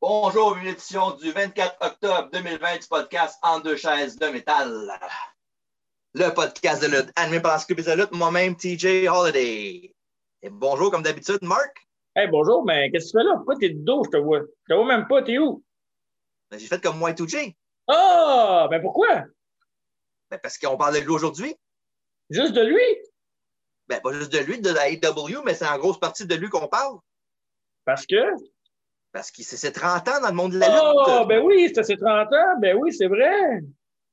Bonjour, une édition du 24 octobre 2020 du podcast En deux chaises de métal. Le podcast de lutte animé par Scoop de lutte, moi-même TJ Holiday. Et bonjour, comme d'habitude, Marc. Hey, bonjour, mais qu'est-ce que tu fais là? Pourquoi t'es de dos, je te vois? Je te vois même pas, t'es où? Ben, J'ai fait comme moi et 2J. Ah! ben pourquoi? Ben, parce qu'on parle de lui aujourd'hui. Juste de lui? Ben, pas juste de lui, de la AW, mais c'est en grosse partie de lui qu'on parle. Parce que? Parce qu'il c'est ses 30 ans dans le monde de la Oh, lutte. ben oui, c'était ses 30 ans. Ben oui, c'est vrai.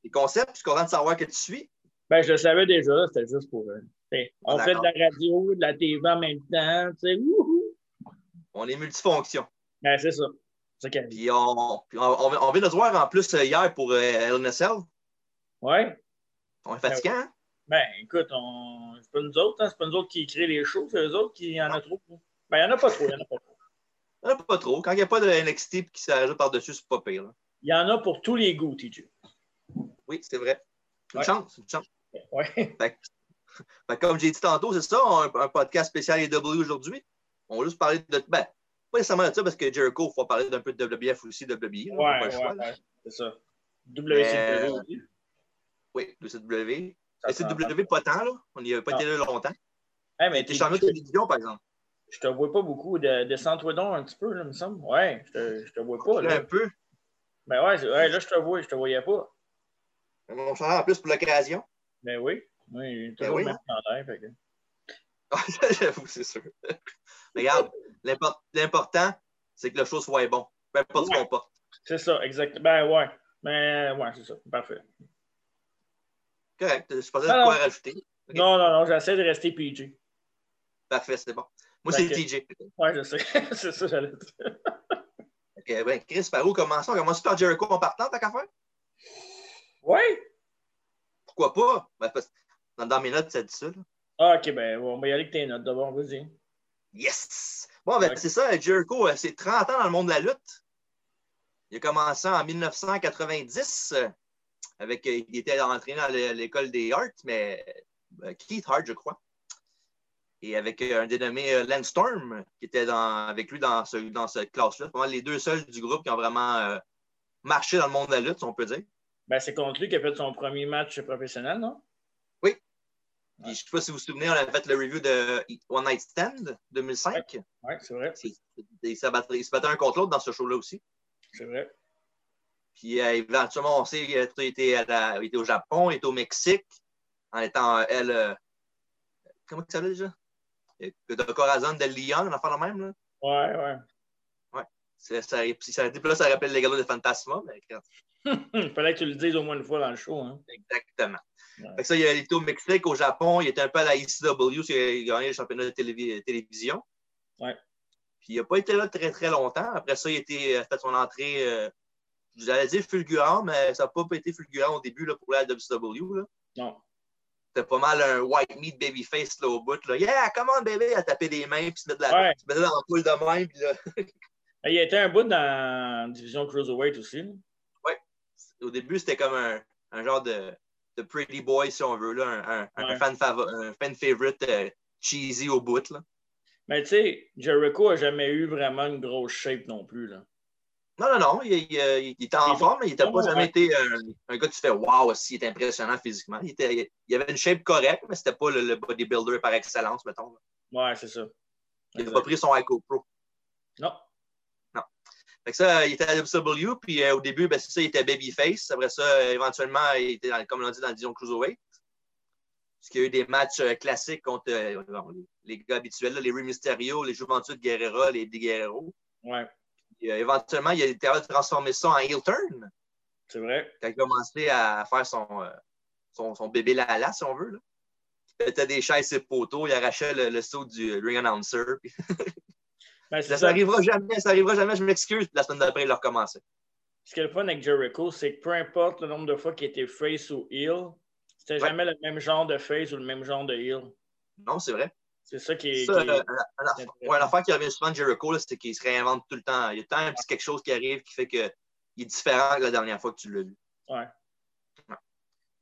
Les concepts, je suis content de savoir que tu suis. Ben, je le savais déjà, c'était juste pour. euh, t'sais, on Ah, fait de la radio, de la TV en même temps, tu sais, wouhou! On est multifonction. Ben, c'est ça. C'est qu'elle Puis on, on, on- vient de se voir en plus euh, hier pour euh, LNSL. Ouais. On est fatiguant, hein? Ben, écoute, on... c'est pas nous autres, hein, c'est pas nous autres qui créent les shows, c'est eux autres qui en a trop. Ben, il y en a pas trop, il y en a pas trop. Il y en a pas trop. Quand il n'y a pas de NXT et qui s'ajoute par-dessus, c'est pas pire. là. Il y en a pour tous les goûts, TJ. Oui, c'est vrai. Une Ouais. chance, une chance. Ouais. Fait comme j'ai dit tantôt, c'est ça, un, un podcast spécial AW aujourd'hui. On va juste parler de. Ben, pas nécessairement de ça parce que Jericho, il faut parler d'un peu de WBF aussi, WWE. Ouais, ouais, ouais, c'est ça. WCW aussi. Oui, de CW. Ça Mais s'entend. CW, pas tant, là. On n'y a pas été là longtemps. Hey, Il mais t'es- champion de télévision, par exemple. Je te vois pas beaucoup. De, descends-toi donc un petit peu, là, il me semble. Ouais, je te, je te vois pas. Là, un peu. Ben ouais, là, je te vois, je te voyais pas. On s'en rend en plus pour l'occasion. Ben oui. Oui, toujours oui. le même chandail, fait que- J'avoue, c'est sûr. Mais Regarde, l'import- l'important, c'est que le show soit bon. Peu importe ce Ouais. qu'on porte. C'est ça, exact. Ben ouais. Mais ouais, c'est ça. Parfait. Correct. Je pensais de quoi rajouter. Non, non, non, j'essaie de rester PG. Parfait, c'est bon. Moi, c'est TJ. Ouais, je sais. c'est ça, j'allais dire. Ok, ben, Chris, par où commençons? On commence par Jericho en partant, ta qu'à faire? Ouais? Pourquoi pas? Ben, parce- dans, dans mes notes, ça dit ça. là. Ah, ok, ben on va y aller avec tes notes d'abord, vas-y. Yes! Bon, ben, c'est ça, Jericho, euh, c'est 30 ans dans le monde de la lutte. Il a commencé en 1990. euh, avec, euh, il était entraîné dans l'é- l'école des Arts, mais Keith Hart, je crois. Et avec euh, un dénommé euh, Lance Storm, qui était dans, avec lui dans, ce, dans cette classe-là. C'est vraiment les deux seuls du groupe qui ont vraiment euh, marché dans le monde de la lutte, si on peut dire. Ben, c'est contre lui qui a fait son premier match professionnel, non? Puis, je ne sais pas si vous vous souvenez, on a fait le review de One Night Stand 2005. Ouais, c'est vrai. Ils se battaient un contre l'autre dans ce show-là aussi. C'est vrai. Puis euh, éventuellement, on sait qu'il il était au Japon, il était au Mexique, en étant, euh, elle, comment ça s'appelait déjà? De Corazon de Lyon, on en fait le même. Là. Ouais, ouais. C'est- Ça, ça, là, ça rappelle les galas de Fantasma. mais Il fallait que tu le dises au moins une fois dans le show. Hein. exactement. Ouais. Fait que ça, il a été au Mexique, au Japon, il était un peu à la ECW, il a gagné le championnat de télévi- télévision. Ouais. Puis il n'a pas été là très, très longtemps. Après ça, il a été, euh, fait son entrée, euh, j'allais dire fulgurant, mais ça n'a pas été fulgurant au début là, pour la WCW. Là. Non. C'était pas mal un white meat babyface là, au bout. Là. Yeah, come on, baby, à taper des mains, puis se mettre, de la, Ouais. se mettre dans la poule de main. Puis là, Il a été un bout dans la division Cruiserweight aussi. là. au début, c'était comme un, un genre de, de pretty boy, si on veut, là, un, un- un Ouais. fan, favo- un fan favorite euh, cheesy au bout. Là. Mais tu sais, Jericho n'a jamais eu vraiment une grosse shape non plus. Là. Non, non, non, il, il- il était en Il- forme, mais il n'était pas Ouais. jamais été un, un gars que tu fais Waouh, aussi, il est impressionnant physiquement. Il, était, il avait une shape correcte, mais c'était pas le, le bodybuilder par excellence, mettons. là. Ouais, c'est ça. Il n'a pas pris son Ico Pro. Non. Fait que ça, il était à WCW, puis euh, au début, ben, c'est ça, il était babyface. Après ça, euh, éventuellement, il était, dans, comme on l'a dit, dans division Cruiserweight. Parce qu'il y a eu des matchs euh, classiques contre euh, les, gars habituels, là, les Rey Mysterio, les Juventus Guerrera, les Di Guerrero. Ouais, euh, éventuellement, il a été capable de transformer ça en heel turn. c'est vrai. quand il a commencé à faire son, euh, son, son bébé Lala, si on veut. Là. Il mettait des chaises sur le poteau, il arrachait le, le saut du ring announcer. puis Ben, ça, ça. arrivera jamais, ça arrivera jamais, je m'excuse. La semaine d'après, il a recommencé. Ce qui est le fun avec Jericho, c'est que peu importe le nombre de fois qu'il était face ou heel, c'était Ouais. jamais le même genre de face ou le même genre de heel. Non, c'est vrai. C'est ça qui est. Ça, qui est- euh, un- c'est ouais, l'affaire qui revient souvent de Jericho, c'est qu'il se réinvente tout le temps. Il y a tant un petit quelque chose qui arrive qui fait qu'il est différent que la dernière fois que tu l'as vu. Ouais.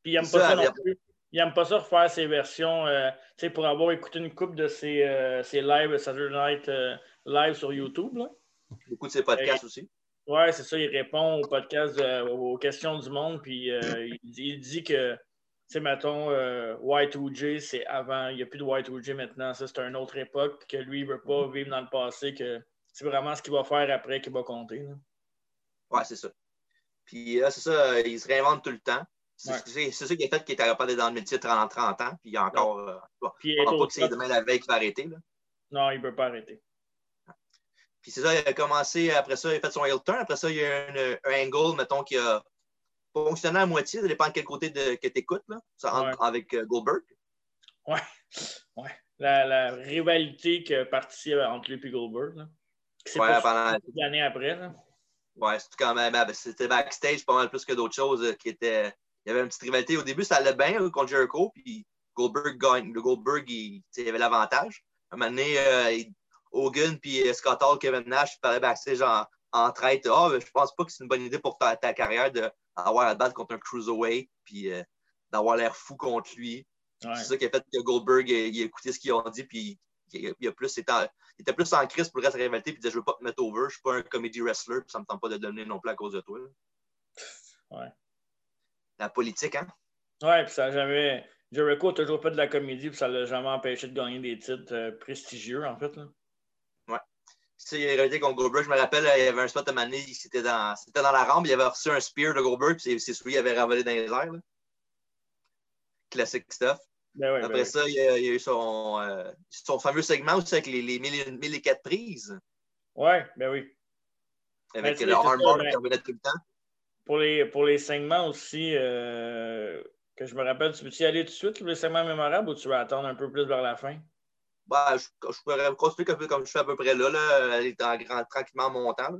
Puis il n'aime pas ça non plus. Il n'aime pas ça refaire ses versions. euh, tu sais, pour avoir écouté une coupe de ses, euh, ses lives Saturday Night euh, Live sur YouTube. Là. Beaucoup de ses podcasts aussi. Ouais, c'est ça. Il répond au podcast, aux questions du monde, puis il, dit, que, sais, mettons, euh, Y2J, c'est avant, il n'y a plus de Y2J maintenant. Ça, c'est une autre époque, que lui, il ne veut pas vivre dans le passé, que c'est vraiment ce qu'il va faire après qui va compter. Là. Ouais, c'est ça. Puis là, c'est ça, il se réinvente tout le temps. C'est ça qui a fait qu'il était capable d'être dans le métier 30, 30 ans, puis il y a encore. Euh, puis il pas que c'est demain la veille qu'il va arrêter. Là. Non, il ne peut pas arrêter. Puis c'est ça, il a commencé, après ça, il a fait son heel turn. Après ça, il y a un, un angle, mettons, qui a fonctionné à moitié. Ça dépend de quel côté de, que tu écoutes, là, ça, avec euh, Goldberg. Ouais. ouais. La, la, rivalité qui est partie entre lui et Goldberg. Là. Ouais, pendant. L'année après. Là. Ouais, c'était quand même. C'était backstage pas mal plus que d'autres choses euh, qui étaient. Il y avait une petite rivalité. Au début, ça allait bien contre Jericho, puis Goldberg gagne. Le Goldberg, il, il avait l'avantage. À un moment donné, euh, Hogan puis Scott Hall, Kevin Nash parlaient backstage en, en traite. Ah, oh, je pense pas que c'est une bonne idée pour ta, ta carrière d'avoir à battre contre un cruiserweight puis d'avoir l'air fou contre lui. C'est ça qui a fait que Goldberg il a écouté ce qu'ils ont dit puis il, a plus, il était plus en crise pour le reste de la rivalité, puis il disait Je veux pas te mettre over, je suis pas un comedy wrestler, puis ça me tente pas de donner non plus à cause de toi. Ouais. La politique, hein? Ouais, puis ça jamais. Jericho a toujours fait de la comédie, puis ça l'a jamais empêché de gagner des titres euh, prestigieux, en fait. Là. Ouais. C'est réalité contre Goldberg. Je me rappelle, il y avait un spot de Mané, c'était dans, dans la rampe, il avait reçu un spear de Goldberg, puis c'est celui qui avait ravolé dans les airs. Là. Classic stuff. Ben Après ben ça, il y, a, il a, eu son, euh, son fameux segment aussi avec les, les 1004 prises. Oui, ben oui. Avec ben, le armbar qui revenait tout le temps. Pour les, pour les segments aussi, euh, que je me rappelle, tu veux-tu y aller tout de suite, les segments mémorables, ou tu vas attendre un peu plus vers la fin? Ben, je, je pourrais construire un peu comme je fais à peu près là, là elle est en grand, tranquillement montant. Là.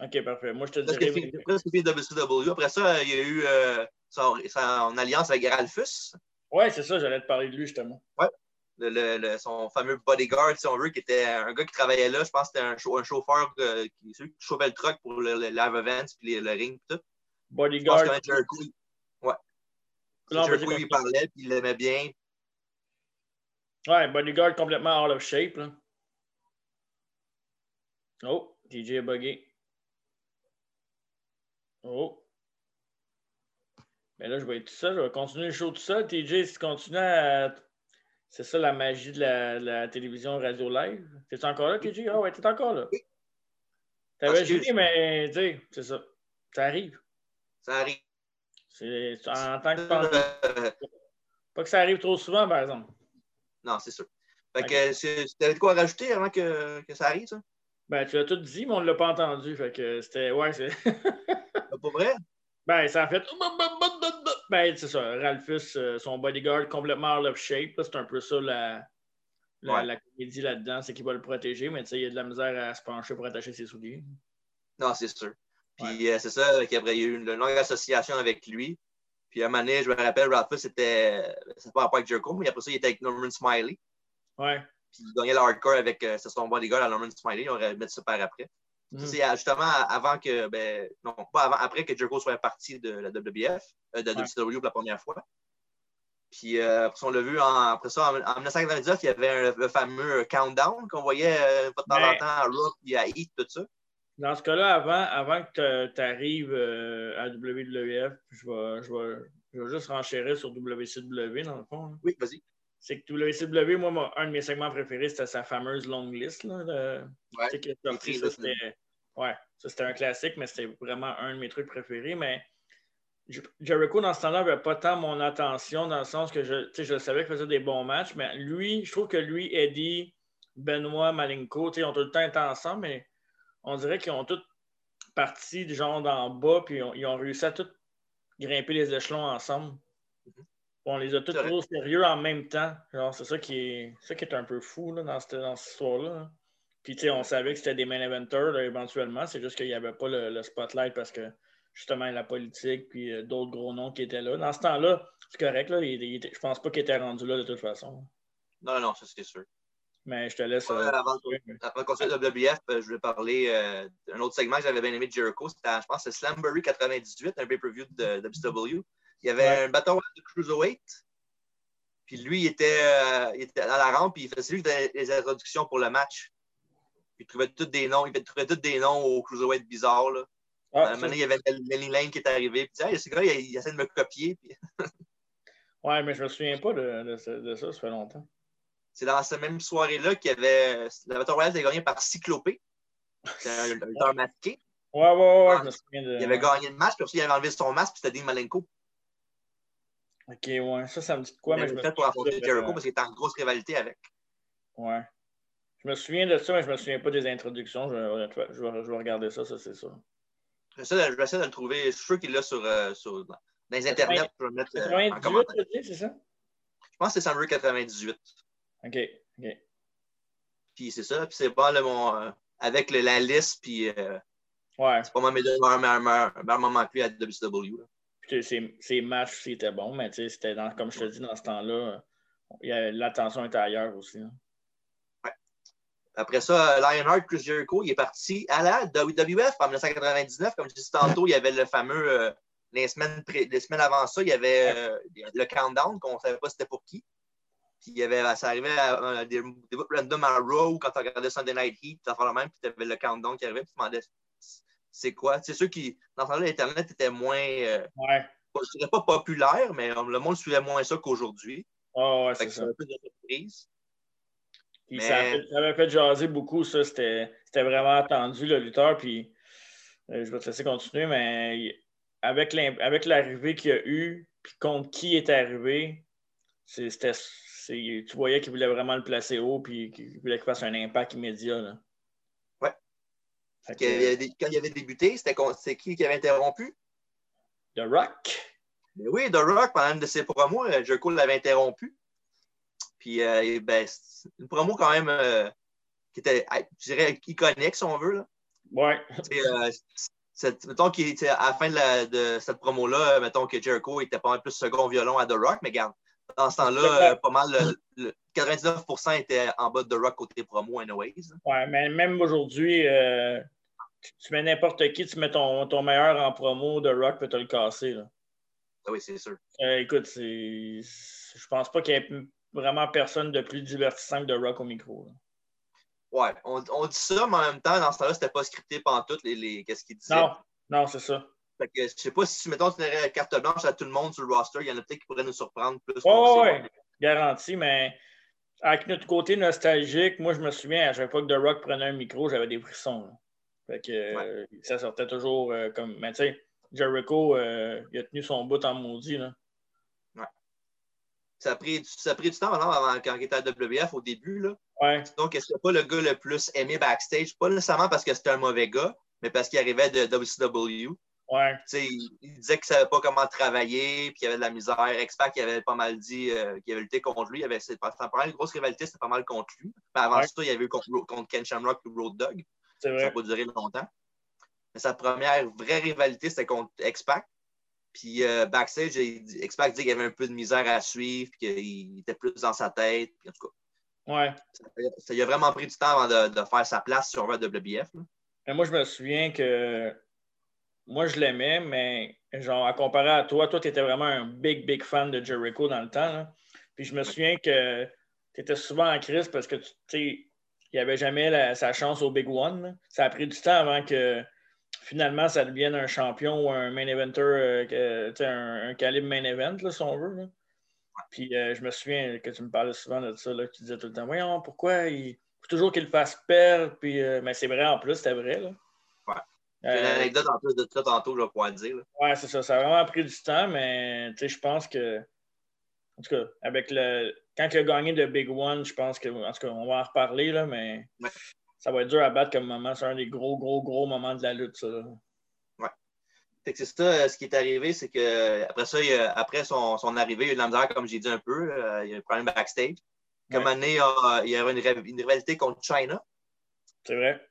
OK, parfait. Moi, je te dirais... Presque WCW. Après ça, il y a eu euh, son, son, alliance avec Ralphus. Oui, c'est ça, j'allais te parler de lui justement. Oui. Le, le, son fameux bodyguard, si on veut, qui était un gars qui travaillait là. Je pense que c'était un, un, chauffeur euh, qui, celui qui chauffait le truck pour le, le live events puis le ring et tout. Bodyguard. Je pense que Jericho, ouais. Non, Jericho, il parlait puis il l'aimait bien. Ouais, bodyguard complètement out of shape. Là. Oh, DJ est buggé. Oh. Mais là, je vais être tout seul. Je vais continuer le show tout seul. TJ, si tu continues à. C'est ça la magie de la, la télévision radio live. T'es encore là, TJ? Ah ouais, t'es encore là. T'avais Julie, mais tu sais, c'est ça. Ça arrive. Ça arrive. C'est en tant que. Euh... Pas que ça arrive trop souvent, par exemple. Non, c'est sûr. Fait okay. que t'avais de quoi rajouter avant que, que ça arrive, ça? Ben, tu l'as tout dit, mais on ne l'a pas entendu. Fait que c'était. Ouais, c'est. pas vrai? Ben, ça a fait. Ben, c'est ça. Ralphus, euh, son bodyguard complètement out of shape. C'est un peu ça la, la, la comédie là-dedans, c'est qu'il va le protéger, mais il y a de la misère à se pencher pour attacher ses souliers. Non, c'est sûr. Puis euh, c'est ça, qu'après, il y a eu une longue association avec lui. Puis à un moment donné, je me rappelle, Ralphus, c'était. C'est pas rapport avec Jericho, mais après ça, il était avec Norman Smiley. Ouais. Puis il gagnait le hardcore avec euh, son bodyguard à Norman Smiley. On aurait mis ça par après. Mm. C'est justement avant que, ben, non, pas avant, après que Jericho soit parti de la WBF, euh, de la WCW pour la première fois. Puis euh, on l'a vu en, après ça, en, 1999, il y avait le fameux countdown qu'on voyait euh, de temps en temps à Rock et à Heat, tout ça. Dans ce cas-là, avant, avant que tu arrives euh, à WWF, je vais, je, vais, je vais juste renchérir sur WCW dans le fond. Oui, vas-y. C'est que WCW, moi, un de mes segments préférés, c'était sa fameuse long list. Là, de, ouais, ça, c'était Ouais, ça c'était un classique, mais c'était vraiment un de mes trucs préférés. Mais Jericho, dans ce temps-là, n'avait pas tant mon attention, dans le sens que je, je savais qu'il faisait des bons matchs, mais lui, je trouve que lui, Eddie, Benoît, Malenko, ils ont tout le temps été ensemble, mais on dirait qu'ils ont tous parti du genre d'en bas, puis ils ont, réussi à tous grimper les échelons ensemble. Mm-hmm. On les a tous trop sérieux en même temps. C'est ça qui est ça qui est un peu fou là, dans cette, dans cette histoire-là. Puis, tu sais, on savait que c'était des main eventers éventuellement. C'est juste qu'il n'y avait pas le, spotlight parce que, justement, la politique, puis euh, d'autres gros noms qui étaient là. Dans ce temps-là, c'est correct. Là, il, je pense pas qu'il était rendu là de toute façon. Non, non, ça, c'est sûr. Mais je te laisse. Euh, avant, de continuer le WBF, euh, je vais parler d'un autre segment que j'avais bien aimé de Jericho. C'était, je pense, c'est Slambury 98, un pay-per-view de, WCW. Il y avait un bâton de Cruiserweight. Puis lui, il était, il était dans la rampe, puis il faisait lui les introductions pour le match. Puis il trouvait tous des noms, il trouvait tous des noms au Cruiserweight bizarre. Là. Ah, un moment il y avait Melly Lane qui est arrivé. Puis, hey, ce gars, il, il, essaie de me copier. Puis... ouais, mais je me souvien pas de, de, de, ça, ça fait longtemps. C'est dans cette même soirée-là qu'il y avait. La Battle Royale était gagnée par Cyclopé. C'est un lutteur masqué. Ouais, ouais, ouais, je me souviens de. Il avait gagné le match, puis aussi, il avait enlevé son masque, puis c'était Dean Malenko. Ok, ouais, ça, ça me dit de quoi, mais je me fait pour affronter Jericho parce qu'il était en grosse rivalité avec. Ouais. Je me souviens de ça, mais je me souviens pas des introductions. Je, je, vais, je vais, regarder ça, ça, c'est ça. J'essaie de, de, le trouver. Je suis sûr qu'il l'a sur, euh, sur, dans les internets. Je vais le mettre euh, en commentaire. c'est ça? Je pense que c'est Summer 98. OK, OK. Puis c'est ça. Puis c'est pas le, mon, euh, avec le, la liste, puis euh, ouais. c'est pas mal mes deux meilleurs moments plus à WCW. Là. Puis ces, ces matchs, c'était bon, mais c'était dans, comme je te dis, dans ce temps-là, l'attention était ailleurs aussi. Là. Après ça, Lionheart, Chris Jericho, il est parti à la WWF en 1999. Comme je disais tantôt, il y avait le fameux. Euh, les, semaines les semaines avant ça, il y avait euh, le countdown, qu'on ne savait pas c'était pour qui. Puis il y avait, ça arrivait à, des, des random à Raw quand tu regardais Sunday Night Heat, tu le même, puis tu avais le countdown qui arrivait, puis tu demandais c'est quoi? C'est sûr qui, dans ce temps-là, l'Internet était moins. Euh, ouais. Je dirais pas populaire, mais le monde suivait moins ça qu'aujourd'hui. Oh, ouais, c'est ça. un peu de surprise. Puis ça, avait fait jaser beaucoup, ça. C'était vraiment attendu, le lutteur. Puis euh, je vais te laisser continuer, mais avec l'arrivée qu'il y a eu, puis contre qui est arrivé, c'était tu voyais qu'il voulait vraiment le placer haut, puis qu'il voulait qu'il fasse un impact immédiat. Là. Ouais. quand il avait débuté, c'était qui qui avait interrompu? The Rock. Mais oui, The Rock, pendant une de ses promos, euh, Jericho l'avait interrompu. Puis, euh, ben, une promo quand même euh, qui était, je dirais, iconique, si on veut. Là. Ouais. Euh, mettons qu'à la fin de, la, de cette promo-là, mettons que Jericho était pas mal plus second violon à The Rock, mais regarde, dans ce temps-là, pas mal, le, 99% était en bas de The Rock côté promo, anyways. Ouais, mais même aujourd'hui, tu mets n'importe qui, tu mets ton, ton, meilleur en promo, The Rock peut te le casser. Là. Ah oui, c'est sûr. écoute, je pense pas qu'il y ait vraiment personne de plus divertissant que The Rock au micro. Là. Ouais, on, on, dit ça, mais en même temps, dans ce temps-là, c'était pas scripté pendant tout les, les qu'est-ce qu'il disait. Non, non, c'est ça. Fait que je sais pas si, mettons, tu donnerais carte blanche à tout le monde sur le roster, il y en a peut-être qui pourraient nous surprendre plus. Oh, oui, garanti, mais avec notre côté nostalgique, moi, je me souviens, à chaque fois que The Rock prenait un micro, j'avais des frissons. Là. Fait que ouais. ça sortait toujours euh, comme. Mais tu sais, Jericho, euh, il a tenu son bout en maudit. Là. Ça a, pris, ça a pris du temps avant, quand il était à WF au début. Là. Ouais. Donc, c'était pas le gars le plus aimé backstage? Pas nécessairement parce que c'était un mauvais gars, mais parce qu'il arrivait de WCW. Ouais. Il, il, disait qu'il ne savait pas comment travailler, puis qu'il y avait de la misère. X-Pac avait pas mal dit euh, qu'il avait lutté contre lui. Il avait, mal une grosse rivalité, c'était pas mal contre lui. Mais avant ouais. ça, il y avait eu contre, contre Ken Shamrock et Road Dog. Ça n'a pas duré longtemps. Mais sa première vraie rivalité, c'était contre X-Pac. Puis euh, backstage, X-Pac dit qu'il y avait un peu de misère à suivre, qu'il était plus dans sa tête. Puis, en tout cas, ouais. ça, ça, il a vraiment pris du temps avant de, de faire sa place sur le WBF. Là. Moi, je me souviens que moi, je l'aimais, mais genre, à comparer à toi, toi, tu étais vraiment un big, big fan de Jericho dans le temps. Puis je me souviens que tu étais souvent en crise parce que tu sais, il avait jamais sa chance au Big One. Ça a pris du temps avant que finalement ça devienne un champion ou un main eventer, euh, un, calibre main event, si on veut. Puis euh, je me souviens que tu me parlais souvent de ça, là, que tu disais tout le temps Voyons, pourquoi il faut toujours qu'il fasse perdre. Puis, euh, mais c'est vrai en plus, c'était vrai. Là. J'ai une anecdote en plus de ça tantôt, je vais pouvoir le dire. Là. Ouais, c'est ça. Ça a vraiment pris du temps, mais je pense que. En tout cas, avec le. Quand il a gagné de Big One, je pense que. En tout cas, on va en reparler, là, mais. Ouais ça va être dur à battre comme moment. C'est un des gros, gros, gros moments de la lutte, ça. Ouais. C'est ça, ce qui est arrivé, c'est que après ça, a, après son, son, arrivée, il y a eu de la misère, comme j'ai dit un peu. Euh, il y a eu un problème backstage. Comme ouais. année, il y avait une, une, rivalité contre China. C'est vrai.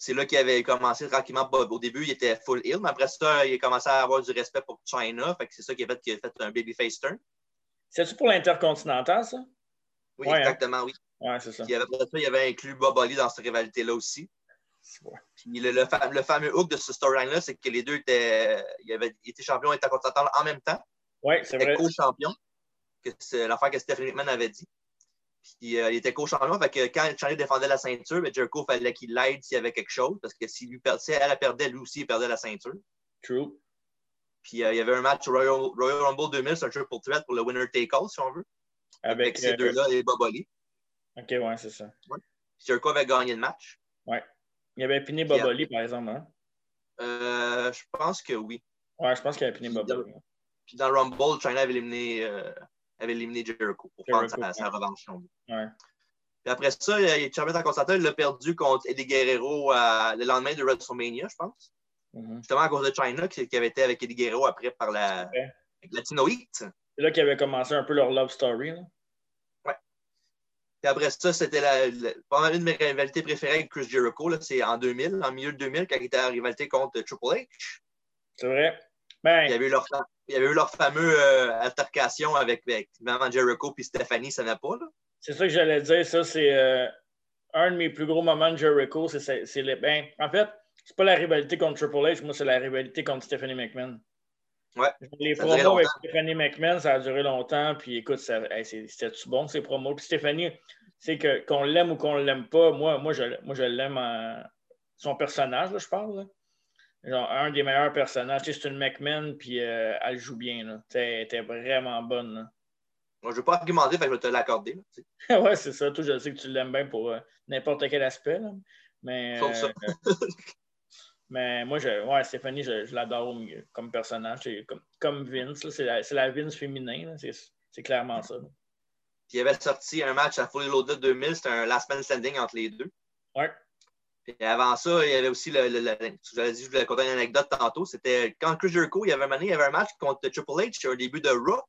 C'est là qu'il avait commencé tranquillement. Au début, il était full ill, mais après ça, il a commencé à avoir du respect pour China. Fait que c'est ça qui a fait qu'il a fait un babyface turn. C'est-tu pour l'intercontinental, ça? Oui, ouais, exactement, hein? oui. Ouais, c'est ça. Puis après ça, il avait inclus Bob Holly dans cette rivalité-là aussi. Ouais. Puis le, le, le, fameux hook de ce storyline-là, c'est que les deux étaient, champions et intercontinental en même temps. Oui, c'est vrai. co-champion. C'est l'affaire que Stephanie McMahon avait dit. Puis euh, il était co-champion. Fait que quand Charlie défendait la ceinture, ben, Jericho fallait qu'il l'aide s'il y avait quelque chose. Parce que s'il lui si elle la perdait, lui aussi, il perdait la ceinture. True. Puis euh, il y avait un match Royal, Royal Rumble 2000, c'est un triple threat pour le winner take all, si on veut. Avec, ces deux-là et Boboli. OK, ouais, c'est ça. Ouais. Jericho avait gagné le match. Ouais. Il avait piné Boboli, par exemple. Hein? Euh, je pense que oui. Ouais, je pense qu'il avait piné Boboli. Puis dans Rumble, China avait éliminé, euh, avait éliminé Jericho pour Jericho, prendre sa, revanche. Ouais. Puis après ça, il est champion continental, il l'a perdu contre Eddie Guerrero le lendemain de WrestleMania, je pense. Mm-hmm. Justement à cause de China, qui, avait été avec Eddie Guerrero après par la avec Latino Heat. C'est là qu'ils avaient commencé un peu leur love story. Là. Ouais. Puis après ça, c'était la, la, une de mes rivalités préférées avec Chris Jericho. C'est en 2000, en milieu de 2000, quand il était en rivalité contre Triple H. C'est vrai. Ben... Il y avait eu leur, il y avait eu leur fameux euh, altercation avec, avec Maman Jericho puis Stéphanie, ça n'a pas. Là. C'est ça que j'allais dire. Ça, c'est euh, un de mes plus gros moments de Jericho. C'est les. Ben, en fait, c'est pas la rivalité contre Triple H, moi, c'est la rivalité contre Stephanie McMahon. Ouais. Les promos avec Stephanie McMahon, ça a duré longtemps. Puis écoute, c'était-tu bon ces promos? Puis Stephanie, c'est que qu'on l'aime ou qu'on l'aime pas, moi, moi, je, moi, je l'aime en son personnage, là, je parle. Là. Genre, un des meilleurs personnages. c'est une McMahon, puis euh, elle joue bien. Elle était vraiment bonne. Là. Moi, je ne veux pas argumenter, fait que je vais te l'accorder. ouais, c'est ça. Toi, je sais que tu l'aimes bien pour euh, n'importe quel aspect. Là. Mais, Sauf ça. Euh, mais moi, je, ouais, Stéphanie, je, l'adore comme personnage. Comme, comme Vince. C'est la, la, Vince féminin. C'est clairement ça. Puis il avait sorti un match à Fully Loaded 2000. C'était un last man standing entre les deux. Ouais. Avant ça, il y avait aussi, le, le, le je, dit, je voulais conter une anecdote tantôt, c'était quand Chris Jericho, il y avait un, il y avait un match contre Triple H au début de Raw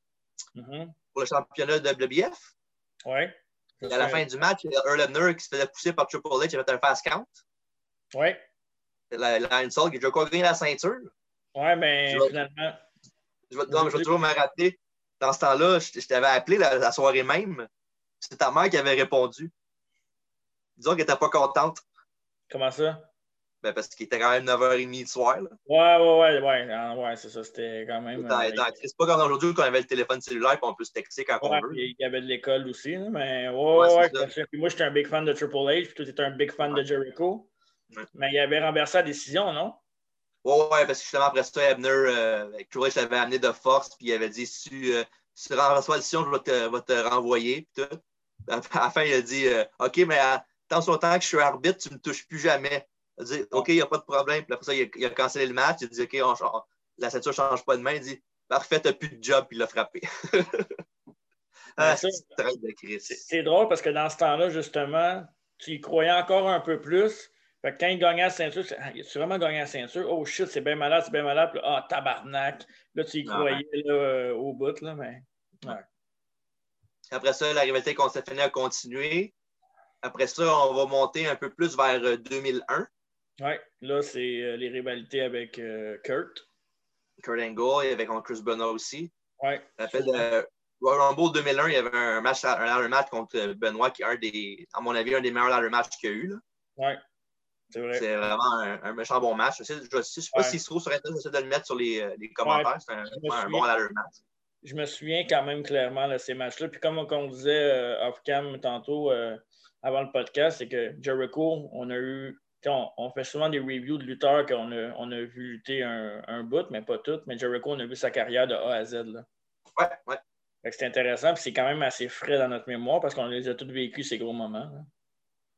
mm-hmm. pour le championnat de WBF. Oui. Et à la fin du match, il y a Earl Hebner qui se faisait pousser par Triple H, il avait un fast count. Oui. La, la insult, Jericho a gagné la ceinture. Oui, mais je finalement. Je vais, non, mais je vais toujours me rater. Dans ce temps-là, je, je t'avais appelé la, la, soirée même. C'est ta mère qui avait répondu. Disons qu'elle n'était pas contente. Comment ça? Ben parce qu'il était quand même 9h30 du soir. Là. Ouais, ouais, ouais, ouais, ouais c'est ça. C'était quand même. Euh, c'est pas comme aujourd'hui qu'on avait le téléphone cellulaire et on peut se texter quand ouais, on veut. Il y avait de l'école aussi, là, mais ouais, ouais. ouais puis moi, j'étais un big fan de Triple H, puis toi, tu étais un big fan de Jericho. Mais il avait renversé la décision, non? Ouais, ouais, parce que justement, après ça, Ebner, euh, Triple H l'avait amené de force, puis il avait dit si tu, euh, renverses la décision, je vais te, vais te renvoyer. Puis tout. À la fin, il a dit euh, OK, mais tant son temps que je suis arbitre, tu ne me touches plus jamais. Il dit, OK, il n'y a pas de problème. Puis après ça, il a, il a, cancellé le match. Il a dit, OK, on, on, la ceinture ne change pas de main. Il dit, parfait, tu n'as plus de job. Puis il l'a frappé. ah, c'est drôle parce que dans ce temps-là, justement, tu y croyais encore un peu plus. Fait que quand il gagnait la ceinture, tu ah, as vraiment gagné la ceinture? Oh shit, c'est bien malade, c'est bien malade. Puis, ah, tabarnak. Là, tu y ah, croyais là, euh, au bout, là, mais. Ouais. Après ça, la rivalité contre Stéphanie a continué. Après ça, on va monter un peu plus vers 2001. Oui, là, c'est euh, les rivalités avec euh, Kurt. Kurt Angle et avec Chris Benoit aussi. Oui. L'appel de Royal Rumble 2001, il y avait un match, un ladder match contre Benoit qui est un des, à mon avis, un des meilleurs ladder matchs qu'il y a eu. Oui, c'est vrai. C'est vraiment un, un, méchant bon match. Je ne sais, sais, pas s'il se trouve sur Internet, j'essaie de le mettre sur les, euh, les commentaires. Ouais, c'est un, un bon ladder match. Je me souviens quand même clairement de ces matchs-là. Puis comme on disait euh, off-cam tantôt, euh, avant le podcast, c'est que Jericho, on a eu. On, on, fait souvent des reviews de lutteurs qu'on a, on a vu lutter un, un, bout, mais pas tout. Mais Jericho, on a vu sa carrière de A à Z. Là. Ouais, ouais. C'est intéressant, puis c'est quand même assez frais dans notre mémoire parce qu'on les a tous vécus, ces gros moments.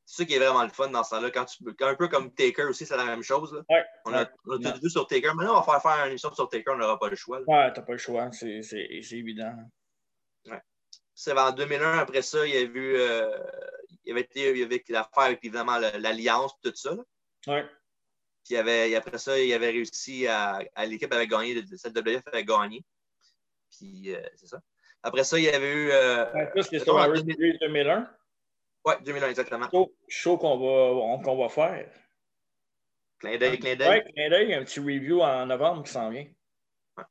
C'est ça qui est vraiment le fun dans ce temps-là. Quand tu, un peu comme Taker aussi, c'est la même chose. Là. Ouais, on a, on a tout vu sur Taker. Maintenant, on va faire faire une émission sur Taker, on n'aura pas le choix. Là. Ouais, t'as pas le choix, c'est évident. Ouais. C'est en 2001, après ça, il y a eu. Euh, il y avait, y avait l'affaire avec évidemment l'Alliance tout ça. Ouais. Puis il avait, après ça, il avait réussi à. à L'équipe avait gagné, cette WF avait gagné. Puis euh, c'est ça. Après ça, il y avait eu. Euh, ouais, c'était sur la 2001. Oui, 2001, exactement. Show, show qu'on va, qu'on va faire. Clin d'œil, clin d'œil. Oui, clin d'œil, un petit review en novembre qui s'en vient. Ouais.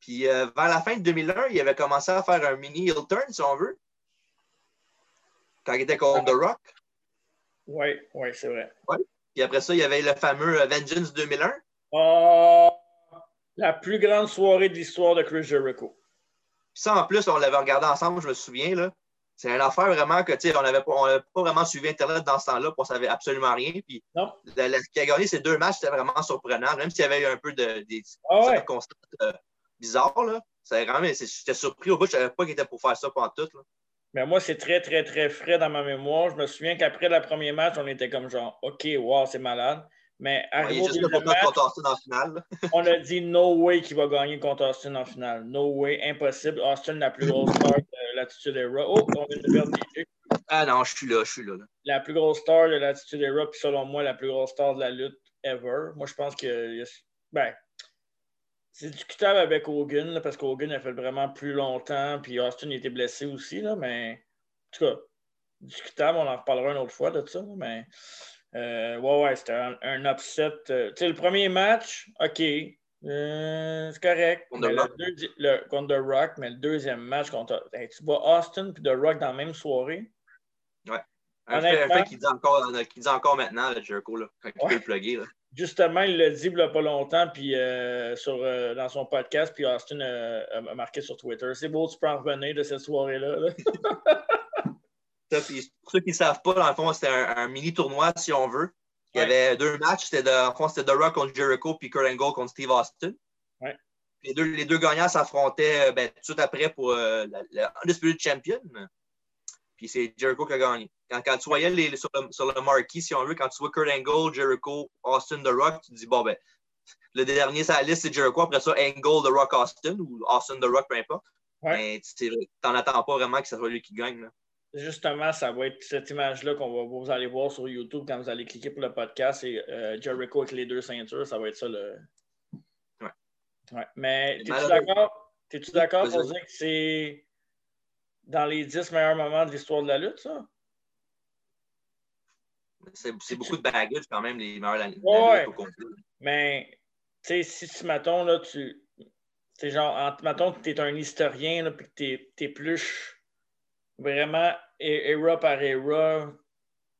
Puis euh, vers la fin de 2001, il avait commencé à faire un mini heel turn, si on veut. Quand il était contre The Rock. Oui, oui, c'est vrai. Ouais. Puis après ça, il y avait le fameux Vengeance 2001. Oh, la plus grande soirée de l'histoire de Chris Jericho. Puis ça, en plus, on l'avait regardé ensemble, je me souviens. Là. c'est une affaire vraiment que, tu sais, on n'avait pas, pas, vraiment suivi Internet dans ce temps-là, on ne savait absolument rien. Puis, non. ce qui a gagné ces deux matchs, c'était vraiment surprenant, même s'il y avait eu un peu de, des ah ouais. circonstances euh, bizarres. Là. J'étais surpris au bout, je ne savais pas qu'il était pour faire ça pendant tout. Là. Mais moi, c'est très, très, très frais dans ma mémoire. Je me souviens qu'après le premier match, on était comme genre, OK, wow, c'est malade. Mais arrivé ouais, au match, en finale. on a dit no way qu'il va gagner contre Austin en finale. No way, impossible. Austin, la plus grosse star de l'attitude era. Oh, on vient de perdre Ah non, je suis là, je suis là, là. La plus grosse star de l'attitude era, puis selon moi, la plus grosse star de la lutte ever. Moi, je pense que. Ben, c'est discutable avec Hogan, là, parce qu'Hogan a fait vraiment plus longtemps, puis Austin était blessé aussi, là, mais en tout cas, discutable, on en reparlera une autre fois de ça, mais euh, ouais, ouais, c'était un, upset. Euh, tu sais, le premier match, OK, euh, c'est correct. Contre, le, contre The Rock, mais le deuxième match, contre, tu vois Austin et The Rock dans la même soirée? Ouais. Un fait, un fait qui, dit encore, qui dit encore maintenant, le Jericho, là, quand il peut le plugger. Là. Justement, il l'a dit il n'y a pas longtemps puis, euh, sur, euh, dans son podcast, puis Austin euh, a marqué sur Twitter. C'est beau, tu peux en revenir de cette soirée-là. pour ceux qui ne savent pas, dans le fond, c'était un, mini tournoi, si on veut. Il y avait deux matchs. C'était The Rock contre Jericho puis Kurt Angle contre Steve Austin. Ouais. Les, deux, les deux gagnants s'affrontaient ben, tout de suite après pour le Undisputed Champion. Puis c'est Jericho qui a gagné. Quand, quand tu voyais les, sur, le, sur, le, marquee, si on veut, quand tu vois Kurt Angle, Jericho, Austin, The Rock, tu te dis, bon, ben, le dernier sur la liste, c'est Jericho. Après ça, Angle, The Rock, Austin, ou Austin, The Rock, peu importe. Ouais. Mais t'en attends pas vraiment que ce soit lui qui gagne. Là. Justement, ça va être cette image-là qu'on va vous allez voir sur YouTube quand vous allez cliquer pour le podcast. C'est euh, Jericho avec les deux ceintures. Ça va être ça le. Ouais. ouais. Mais t'es-tu d'accord? T'es-tu d'accord pour dire que c'est dans les 10 meilleurs moments de l'histoire de la lutte, ça? C'est beaucoup de baggage quand même, les meilleurs de ouais, Mais, tu sais, si tu, mettons, là, tu. C'est genre, mettons que tu es un historien, là, puis que tu épluches vraiment era par era.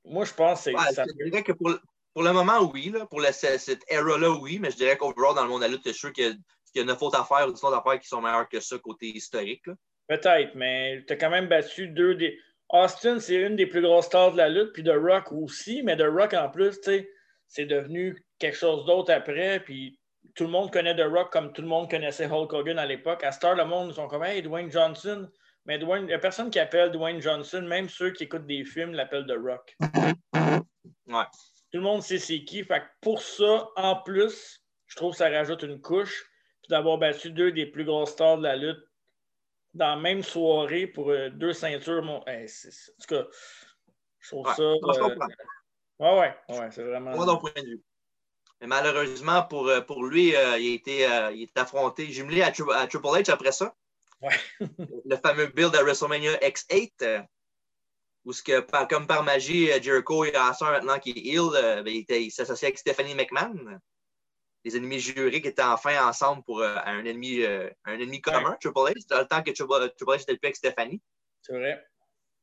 Moi, je pense que c'est. Ouais, je dirais que pour, pour, le moment, oui. Là, pour cette era-là, oui. Mais je dirais qu'overall, dans le monde de la lutte, je suis sûr qu'il y, y, a neuf autres affaires ou dix autres affaires qui sont meilleures que ça côté historique. Là. Peut-être, mais tu as quand même battu deux des. Austin, c'est une des plus grosses stars de la lutte, puis The Rock aussi, mais The Rock en plus, tu sais, c'est devenu quelque chose d'autre après, puis tout le monde connaît The Rock comme tout le monde connaissait Hulk Hogan à l'époque. À Star, le monde, ils sont comme Hey, Dwayne Johnson. Mais Dwayne, il n'y a personne qui appelle Dwayne Johnson, même ceux qui écoutent des films l'appellent The Rock. Ouais. Tout le monde sait c'est qui. Fait que pour ça, en plus, je trouve que ça rajoute une couche. Puis d'avoir battu deux des plus grosses stars de la lutte dans la même soirée pour euh, deux ceintures. Mon... en tout cas, je trouve ça. Euh... Ouais, ouais, ouais, c'est vraiment. Moi, d'un point de vue. Mais malheureusement, pour, euh, pour lui, euh, il, a été, il est affronté, jumelé à, à, Triple H après ça. Ouais. le fameux build à WrestleMania X8, où ce que, par, comme par magie, Jericho est à maintenant qui est heel, ben, il, il s'associe avec Stephanie McMahon les ennemis jurés qui étaient enfin ensemble pour euh, un, ennemi, euh, un ennemi commun, Triple H, dans le temps que Triple, H était plus avec Stéphanie. C'est vrai.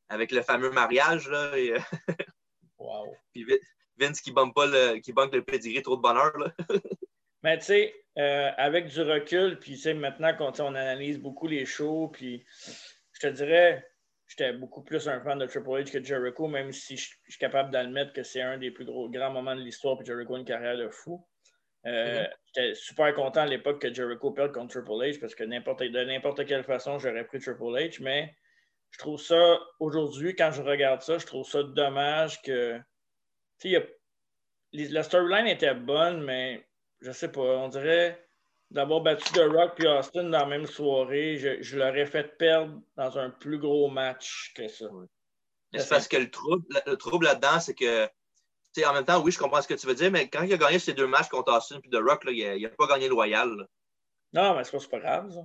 Avec le fameux mariage. Là, et, euh, wow. Puis Vince qui ne pas le, qui banque le pedigree trop de bonheur. Là. Mais tu sais, avec du recul, puis maintenant qu'on on analyse beaucoup les shows, puis je te dirais, j'étais beaucoup plus un fan de Triple H que Jericho, même si je, suis capable d'admettre que c'est un des plus gros grands moments de l'histoire, puis Jericho a une carrière de fou. Euh, j'étais super content à l'époque que Jericho perde contre Triple H parce que de n'importe quelle façon, j'aurais pris Triple H, mais je trouve ça, aujourd'hui, quand je regarde ça, je trouve ça dommage que. Tu sais, la storyline était bonne, mais je sais pas, on dirait d'avoir battu The Rock et Austin dans la même soirée, je, l'aurais fait perdre dans un plus gros match que ça. C'est parce que le trouble, le trouble là-dedans, c'est que en même temps, oui, je comprends ce que tu veux dire, mais quand il a gagné ces deux matchs contre Austin et The Rock, là, il n'a pas gagné loyal. Non, mais c'est pas, grave, ça.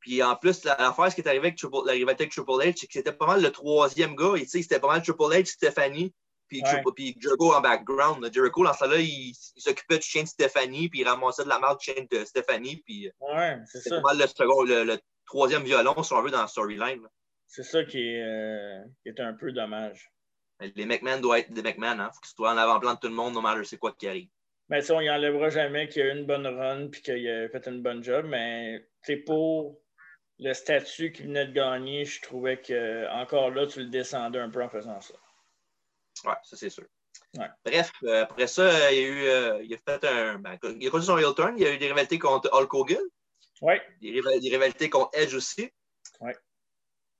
Puis en plus, l'affaire, ce qui est arrivé avec Triple, avec Triple H, c'est que c'était pas mal le troisième gars. C'était pas mal Triple H, Stephanie, puis, puis Jericho en background. Jericho, dans ça là il, s'occupait du chien de Stephanie, puis il ramassait de la marque du chien de Stephanie. Puis ouais, c'est pas mal le, second, le, troisième violon, si on veut, dans la storyline. C'est ça qui est, euh, qui est un peu dommage. Les McMahon doivent être des McMahon. Hein? faut qu'ils soient en avant-plan de tout le monde, no matter c'est quoi qui arrive. Mais on y enlèvera jamais qu'il y a eu une bonne run et qu'il a fait une bonne job, mais c'est pour le statut qu'il venait de gagner, je trouvais que encore là, tu le descendais un peu en faisant ça. Ouais, ça c'est sûr. Bref, euh, après ça, il, a eu, euh, il a fait un. Ben, il a continué son heel turn. Il y a eu des rivalités contre Hulk Hogan. Ouais. Des, rivalités contre Edge aussi.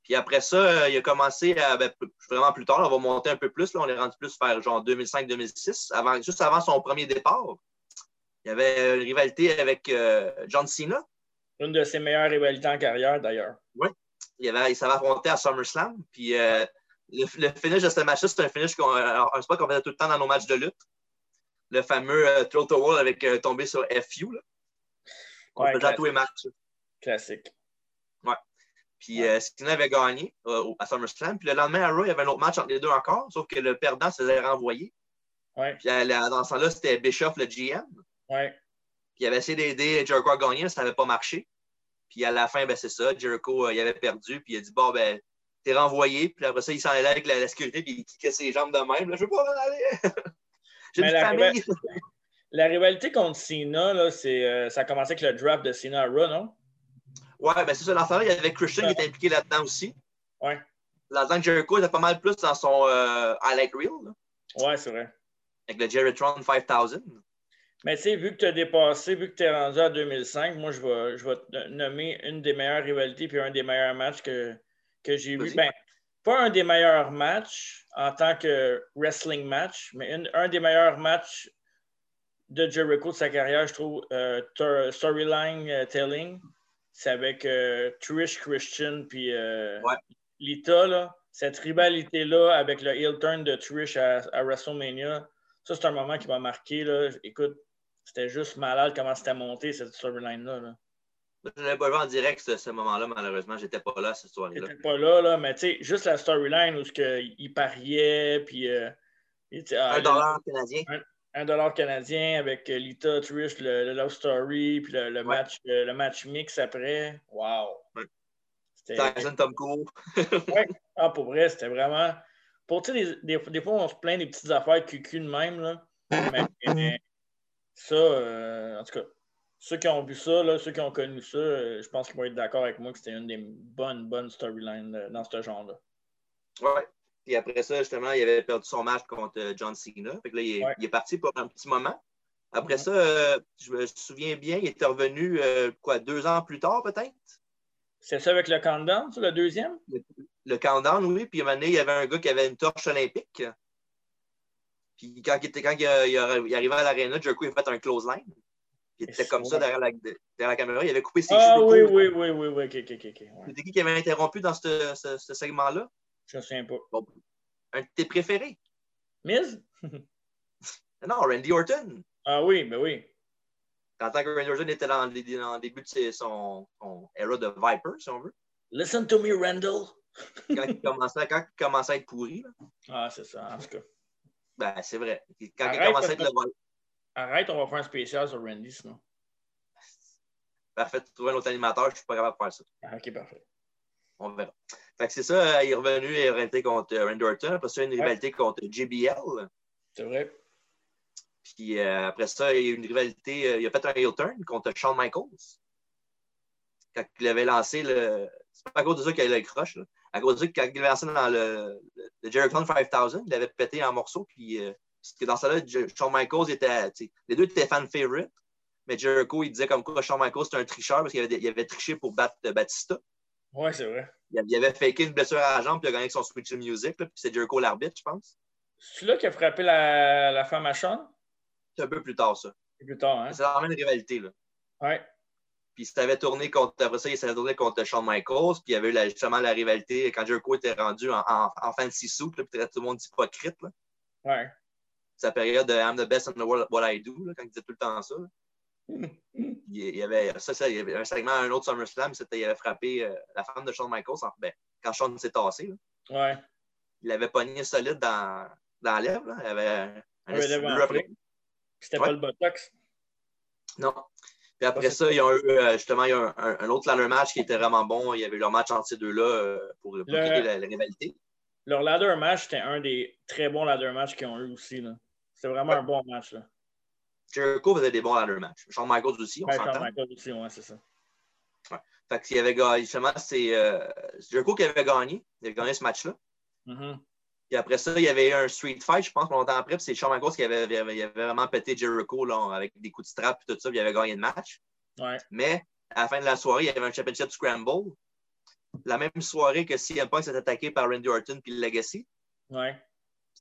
Puis après ça, euh, il a commencé à, ben, vraiment plus tard, on va monter un peu plus. Là, on est rendu plus vers genre 2005-2006, avant, juste avant son premier départ. Il y avait une rivalité avec John Cena. Une de ses meilleures rivalités en carrière, d'ailleurs. Oui. Il, avait, il s'avait affronté à SummerSlam. Puis le, finish de ce match-là, c'est un finish qu'on, un spot qu'on faisait tout le temps dans nos matchs de lutte. Le fameux euh, Throw to Wall avec euh, tombé sur FU. Là. On ouais, faisait tous les matchs. Classique. Ouais. Puis ouais. Euh, avait gagné euh, à SummerSlam. Puis le lendemain, à Raw, il y avait un autre match entre les deux encore, sauf que le perdant se faisait renvoyer. Ouais. Puis dans ce temps-là, c'était Bischoff, le GM. Ouais. Puis il avait essayé d'aider Jericho à gagner, ça n'avait pas marché. Puis à la fin, ben, c'est ça. Jericho, il avait perdu. Puis il a dit Bon, ben, t'es renvoyé, puis après ça, il s'en allait avec la, sécurité, puis il kickait ses jambes de même. Là, je veux pas en aller. J'ai une la famille. la rivalité contre Cena, là, euh, ça a commencé avec le draft de Cena à Raw, non? Ouais, ben c'est ça. Là il y avait Christian qui était impliqué là-dedans aussi. Ouais. Là-dedans, Jericho était pas mal plus dans son euh, Highlight Reel. Là. Ouais, c'est vrai. Avec le Jerrytron 5000. Mais tu sais, vu que tu as dépassé, vu que tu es rendu à 2005, moi, je vais, je vais te nommer une des meilleures rivalités puis un des meilleurs matchs que, que j'ai vu. Ben, pas un des meilleurs matchs en tant que wrestling match, mais un des meilleurs matchs de Jericho de sa carrière, je trouve, euh, storyline euh, telling, c'est avec euh, Trish Christian puis Lita. Là. Cette rivalité-là avec le heel turn de Trish à, à WrestleMania, ça, c'est un moment qui m'a marqué. Là. Écoute, c'était juste malade comment c'était monté, cette storyline-là. là je n'avais pas vu en direct ce, ce moment-là, malheureusement. J'étais pas là cette soirée-là. J'étais pas là, là mais tu sais, juste la storyline où il pariait, puis. Euh, ah, un dollar canadien. Un, dollar canadien avec euh, Lita, Trish, le, Love Story, puis le, match, le, match mix après. Wow! C'était. Tom Cole. ouais. Ah, pour vrai, c'était vraiment. Pour, tu sais, des, des, fois, on se plaint des petites affaires cucu de même, là. Mais, ça, euh, en tout cas ceux qui ont vu ça, là, ceux qui ont connu ça, euh, je pense qu'ils vont être d'accord avec moi que c'était une des bonnes, bonnes storylines euh, dans ce genre-là. Ouais. Puis après ça, justement, il avait perdu son match contre euh, John Cena. Fait que là, il est, parti pour un petit moment. Après ça, je me souviens bien, il était revenu, quoi, deux ans plus tard, peut-être? C'est ça avec le countdown, le deuxième? Le, countdown, oui. Puis à un moment donné, il y avait un gars qui avait une torche olympique. Puis quand, il, était, quand il, arrivait à l'aréna, coup, il a fait un close line. Il était comme ça derrière la, derrière la, caméra. Il avait coupé ses ah, cheveux. Ah oui, oui, oui, oui, oui, ok, ok, ok. C'était qui qui avait interrompu dans ce, ce, ce segment-là? Je ne me souviens pas. Bon, un de tes préférés? Miz? non, Randy Orton. Ah oui, ben oui. En tant que Randy Orton était dans, dans le début de son, son era de Viper, si on veut. Listen to me, Randall. quand, il commençait, quand il commençait à être pourri. Là. Ah, c'est ça, en tout cas. Ben, c'est vrai. Quand Arrête, il commençait à être le Arrête, on va faire un spécial sur Randy sinon. Parfait, trouver un autre animateur, je ne suis pas capable de faire ça. Ah, ok, parfait. On verra. Fait que c'est ça, il est revenu, a rivalité contre euh, Randy Orton, après ça, une rivalité contre JBL. C'est vrai. Puis euh, après ça, il y a eu une rivalité, euh, il a fait un heel turn contre Shawn Michaels. Quand il avait lancé le. C'est pas à cause de ça qu'il a eu le croche, là. À cause de ça, quand il avait lancé dans le, le Jericho 5000, il avait pété en morceaux, puis parce que dans ça là Shawn Michaels était. Les deux étaient fan favorite, mais Jericho, il disait comme quoi Shawn Michaels c'était un tricheur parce qu'il avait, avait, triché pour battre euh, Batista. Ouais, c'est vrai. Il avait faké une blessure à la jambe puis il a gagné avec son Switch Music. Là, puis c'est Jericho l'arbitre, je pense. C'est là qui a frappé la, la femme à Shawn? C'est un peu plus tard, ça. Plus tard, hein? C'est la même rivalité, là. Ouais. Puis ça avait tourné contre, après ça, il s'était tourné contre Shawn Michaels, puis il y avait eu justement la rivalité quand Jericho était rendu en, en, en fancy suit, puis tout le monde hypocrite. Là. Ouais sa période de I'm the best in the world at what I do, là, quand il disait tout le temps ça. Il, y avait ça, ça, il y avait un segment, un autre SummerSlam, c'était il avait frappé euh, la femme de Shawn Michaels en, ben, quand Shawn s'est tassé. Là. Ouais. Il avait pogné solide dans, dans la lèvre. Là. Il avait un, C'était pas le Botox. Non. Puis après ça, il y a eu, euh, justement, il y a un, un, autre ladder match qui était vraiment bon. Il y avait eu leur match entre ces deux-là euh, pour, pour le... la, la, rivalité. Leur ladder match, c'était un des très bons ladder matchs qu'ils ont eu aussi. C'était vraiment un bon match. Là. Jericho faisait des bons ladder matchs. Shawn Michaels aussi, on ouais, Shawn Michaels aussi, ouais, c'est ça. Ouais. Fait qu'il avait gagné, justement, c'est euh, Jericho qui avait gagné. Il avait gagné ce match-là. Mhm. Puis après ça, il y avait eu un street fight, je pense, longtemps après. Puis c'est Shawn Michaels qui avait, avait- avait vraiment pété Jericho là, avec des coups de strap et tout ça. Puis il avait gagné le match. Ouais. Mais à la fin de la soirée, il y avait un championship scramble. La même soirée que CM Punk s'est attaqué par Randy Orton puis le Legacy. Ouais.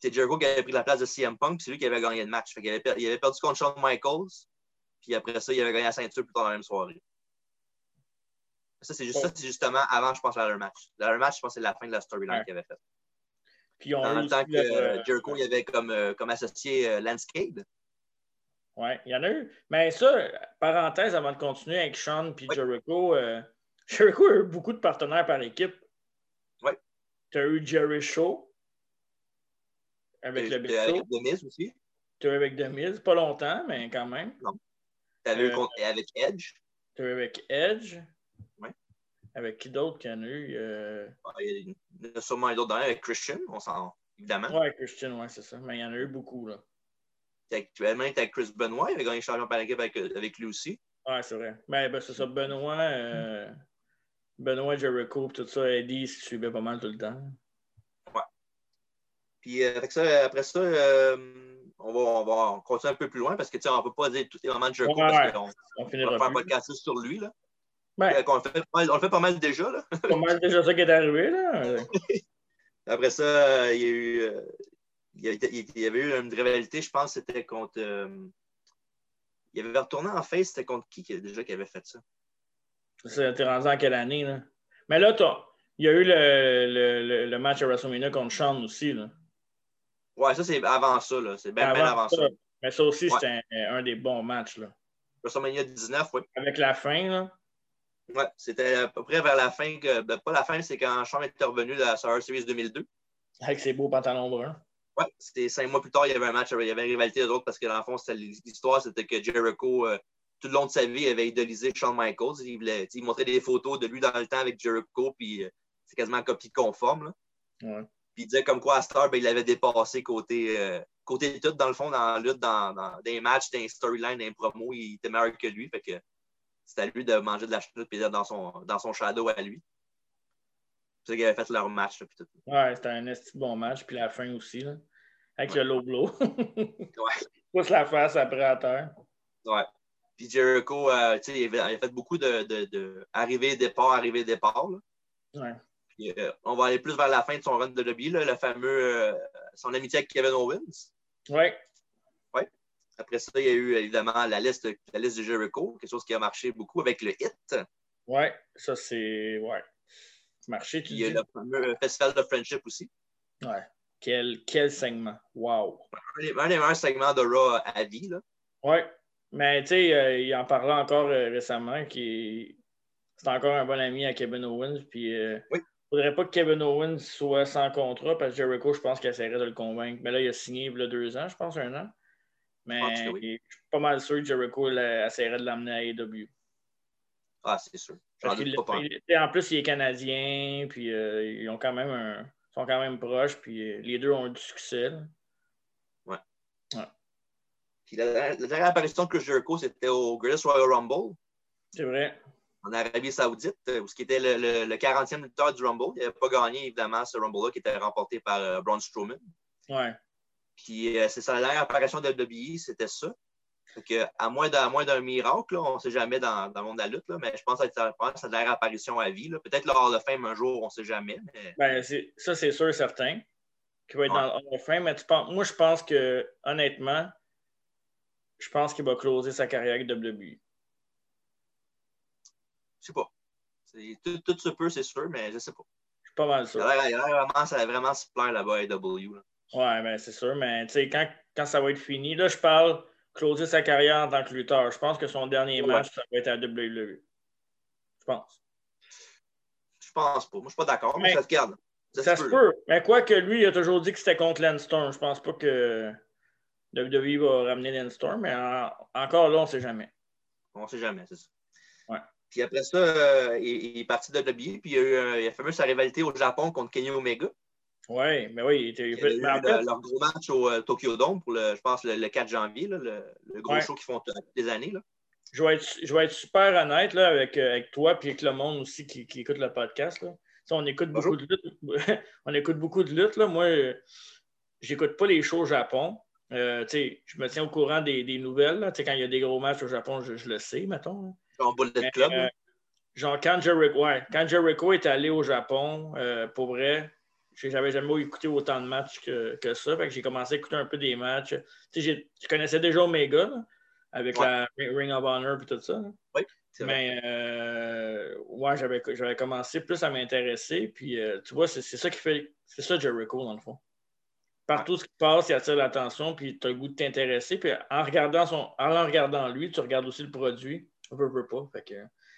C'était Jericho qui avait pris la place de CM Punk, puis c'est lui qui avait gagné le match. Fait avait, il avait perdu contre Shawn Michaels. Puis après ça, il avait gagné la ceinture plus tard dans la même soirée. Ça, c'est juste, c'est justement avant, je pense, le match. Le match, je pense que c'est la fin de la storyline Ouais. qu'il avait faite. Puis En même temps que euh, Jericho, il avait comme, euh, comme associé euh, Landscape. Ouais, il y en a eu. Mais ça, parenthèse avant de continuer avec Sean et Oui. Jericho, Jericho a eu beaucoup de partenaires par équipe. Ouais. Tu as eu Jerry Shaw avec le Euh, avec Miz aussi? Tu eu avec Miz, pas longtemps, mais quand même. T'avais eu Euh, contre- avec Edge? Tu eu avec Edge. Ouais. Avec qui d'autre qu'il y en a eu? euh, Il y en a sûrement un autre derrière avec Christian, on s'en évidemment. Ouais, Christian, ouais, c'est ça. Mais il y en a eu beaucoup, là. Actuellement, avec Chris Benoit, il avait gagné le champion par équipe avec, avec lui aussi. Ouais, c'est vrai. Mais ben, c'est ça, Benoît, euh, Benoît, Jericho, tout ça, Eddie, il suivait pas mal tout le temps. Puis euh, ça, après ça, euh, on, va, on va continuer un peu plus loin parce que tu sais, on ne peut pas dire tous les moments de Jericho Ouais, parce qu'on On on finira va faire un plus. podcast sur lui. Là. Ben, Fait qu'on le fait, on le fait pas mal déjà. Là. pas mal déjà ça qui est arrivé, là. Après ça, euh, il y a eu. il y avait eu une rivalité, je pense, c'était contre. euh, il avait retourné en face, c'était contre qui déjà qui avait fait ça? C'est- T'es rendu en quelle année, là? Mais là, il y a eu le, le, le, le match à WrestleMania contre Sean aussi, là. Ouais, ça c'est avant ça. C'est bien, bien avant ça. Mais ça aussi, Ouais. c'était un, un des bons matchs, là. WrestleMania 19, oui. Avec la fin, là. Ouais, c'était à peu près vers la fin que. ben, pas la fin, c'est quand Sean est revenu de la Survivor Series 2002. Avec ses beaux pantalons bruns. Ouais, c'était cinq mois plus tard, il y avait un match, il y avait une rivalité d'autres parce que dans le fond, l'histoire, c'était que Jericho, euh, tout le long de sa vie, avait idéalisé Shawn Michaels. Il, voulait, il montrait des photos de lui dans le temps avec Jericho, puis euh, c'est quasiment copie conforme. Là. Ouais. Puis il disait comme quoi à Star, ben, il l'avait dépassé côté, euh, côté tout, dans le fond, dans la lutte, dans, dans des matchs, dans les storylines, dans les promos, il était meilleur que lui. Fait que c'était à lui de manger de la chute puis d'être dans son, dans son shadow à lui. C'est ça qu'ils avaient fait leur match. Là, puis tout. Ouais, c'était un esti bon match. Puis la fin aussi, là. Avec le low blow. Ouais. Pousse la face après à terre. Ouais. Puis Jericho, euh, tu sais, il, avait- il a fait beaucoup de, de, de arrivée, départ, arrivée, départ. là. Ouais. Puis, euh, on va aller plus vers la fin de son run de lobby, là, le fameux, euh, son amitié avec Kevin Owens. Ouais. Après ça, il y a eu évidemment la liste, la liste de Jericho, quelque chose qui a marché beaucoup avec le hit. Ouais. Ça, c'est. Ouais. Marché, tu il y a le fameux Festival de Friendship aussi. Ouais. Quel, quel segment. Wow. Un des, meilleurs segments de Raw à vie. Là. Ouais. Mais tu sais, euh, il en parlait encore récemment qu'il c'est encore un bon ami à Kevin Owens. Puis euh, Oui. Faudrait pas que Kevin Owens soit sans contrat parce que Jericho, je pense qu'il essaierait de le convaincre. Mais là, il a signé il y a deux ans, je pense, un an. Mais que oui. je suis pas mal sûr que Jericho là, essaierait de l'amener à AEW. Ah, c'est sûr. Parce pas. il- en plus, il est canadien, puis euh, ils ont quand même un, sont quand même proches, puis euh, les deux ont eu du succès. là. Puis la, la dernière apparition de Chris Jericho, c'était au Greatest Royal Rumble. C'est vrai. En Arabie Saoudite, euh, où ce qui était le, le- le 40e lutteur du Rumble. Il n'avait pas gagné, évidemment, ce Rumble-là qui était remporté par euh, Braun Strowman. Ouais. Puis euh, c'est sa dernière apparition de WWE, c'était ça. Fait que, à moins d'un miracle, là, on ne sait jamais dans, dans le monde de la lutte, là, mais je pense que ça sa dernière apparition à vie. Peut-être le Hall of Fame un jour, on ne sait jamais. Mais... Ben, ça, c'est sûr et certain qu'il va être Ouais. dans le Hall of Fame. Mais tu penses, moi, je pense que, honnêtement, je pense qu'il va closer sa carrière avec WWE. Je sais pas. Tout, tout se peut, c'est sûr, mais je sais pas. Je suis pas mal sûr. a il a l'air vraiment, ça va vraiment se plaire là-bas à AEW. là. Ouais, ben, c'est sûr. Mais, tu sais, quand, quand ça va être fini, là, je parle closer sa carrière en tant que lutteur. Je pense que son dernier Ouais. match, ça va être à WWE. Je pense. Je pense pas. Moi, je suis pas d'accord, mais Mais- ça se garde. Ça, se se peut. peut. Mais quoi que lui, il a toujours dit que c'était contre Landstorm. Je pense pas que WWE va ramener Landstorm, mais en- encore là, on sait jamais. On ne sait jamais, c'est ça. Ouais. Puis après ça, euh, il, il est parti de WWE, puis il y a eu euh, il a fameux sa rivalité au Japon contre Kenny Omega. Oui, mais oui, il était. Il eu le- leur gros match au euh, Tokyo Dome pour, le, je pense, le, le 4 janvier, là, le, le gros Ouais. show qu'ils font toutes les années. Là. je vais être, je vais être super honnête là, avec, avec toi et avec le monde aussi qui, qui écoute le podcast. Là. on écoute beaucoup de lutte. on écoute beaucoup de lutte. Là. Moi, j'écoute pas les shows au Japon. Euh, je me tiens au courant des, des nouvelles. Quand il y a des gros matchs au Japon, je, je le sais, mettons. Genre Bullet Club. Euh, genre, quand Jericho, ouais, quand Jericho est allé au Japon, euh, pour vrai, j'avais jamais écouté autant de matchs que, que ça. Fait que j'ai commencé à écouter un peu des matchs. Je connaissais déjà Omega là, avec la Ring of Honor et tout ça. Oui. Mais euh, ouais, j'avais commencé plus à m'intéresser. Puis tu vois, c'est ça qui fait. C'est ça Jericho, dans le fond. Partout ce qui passe, il attire l'attention, puis tu as le goût de t'intéresser. Puis en regardant, son, en regardant lui, tu regardes aussi le produit. On veut, veut pas.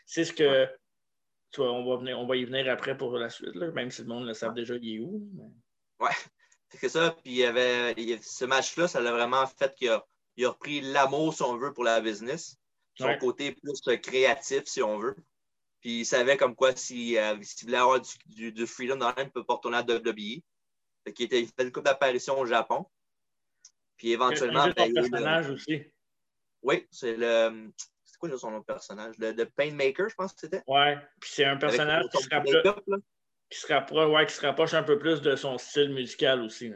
c'est ce que. Tu vois, on va, venir, on va y venir après pour la suite, là, même si le monde le savent déjà, il est où. Ouais, c'est ça. Puis il y avait, ce match-là, ça l'a vraiment fait qu'il a, il a repris l'amour, si on veut, pour la business. Son côté plus créatif, si on veut. Puis il savait comme quoi, s'il si, euh, voulait avoir du, du, freedom dans il peut pas retourner à WWE qui était, il fait une coupe d'apparition au Japon. Puis éventuellement. C'est ben, personnage aussi. Oui, c'est le. C'est quoi son nom de personnage? Le, le Painmaker, je pense que c'était? Oui, puis c'est un personnage qui se, rapproche, qui, se rapproche, ouais, qui se rapproche un peu plus de son style musical aussi.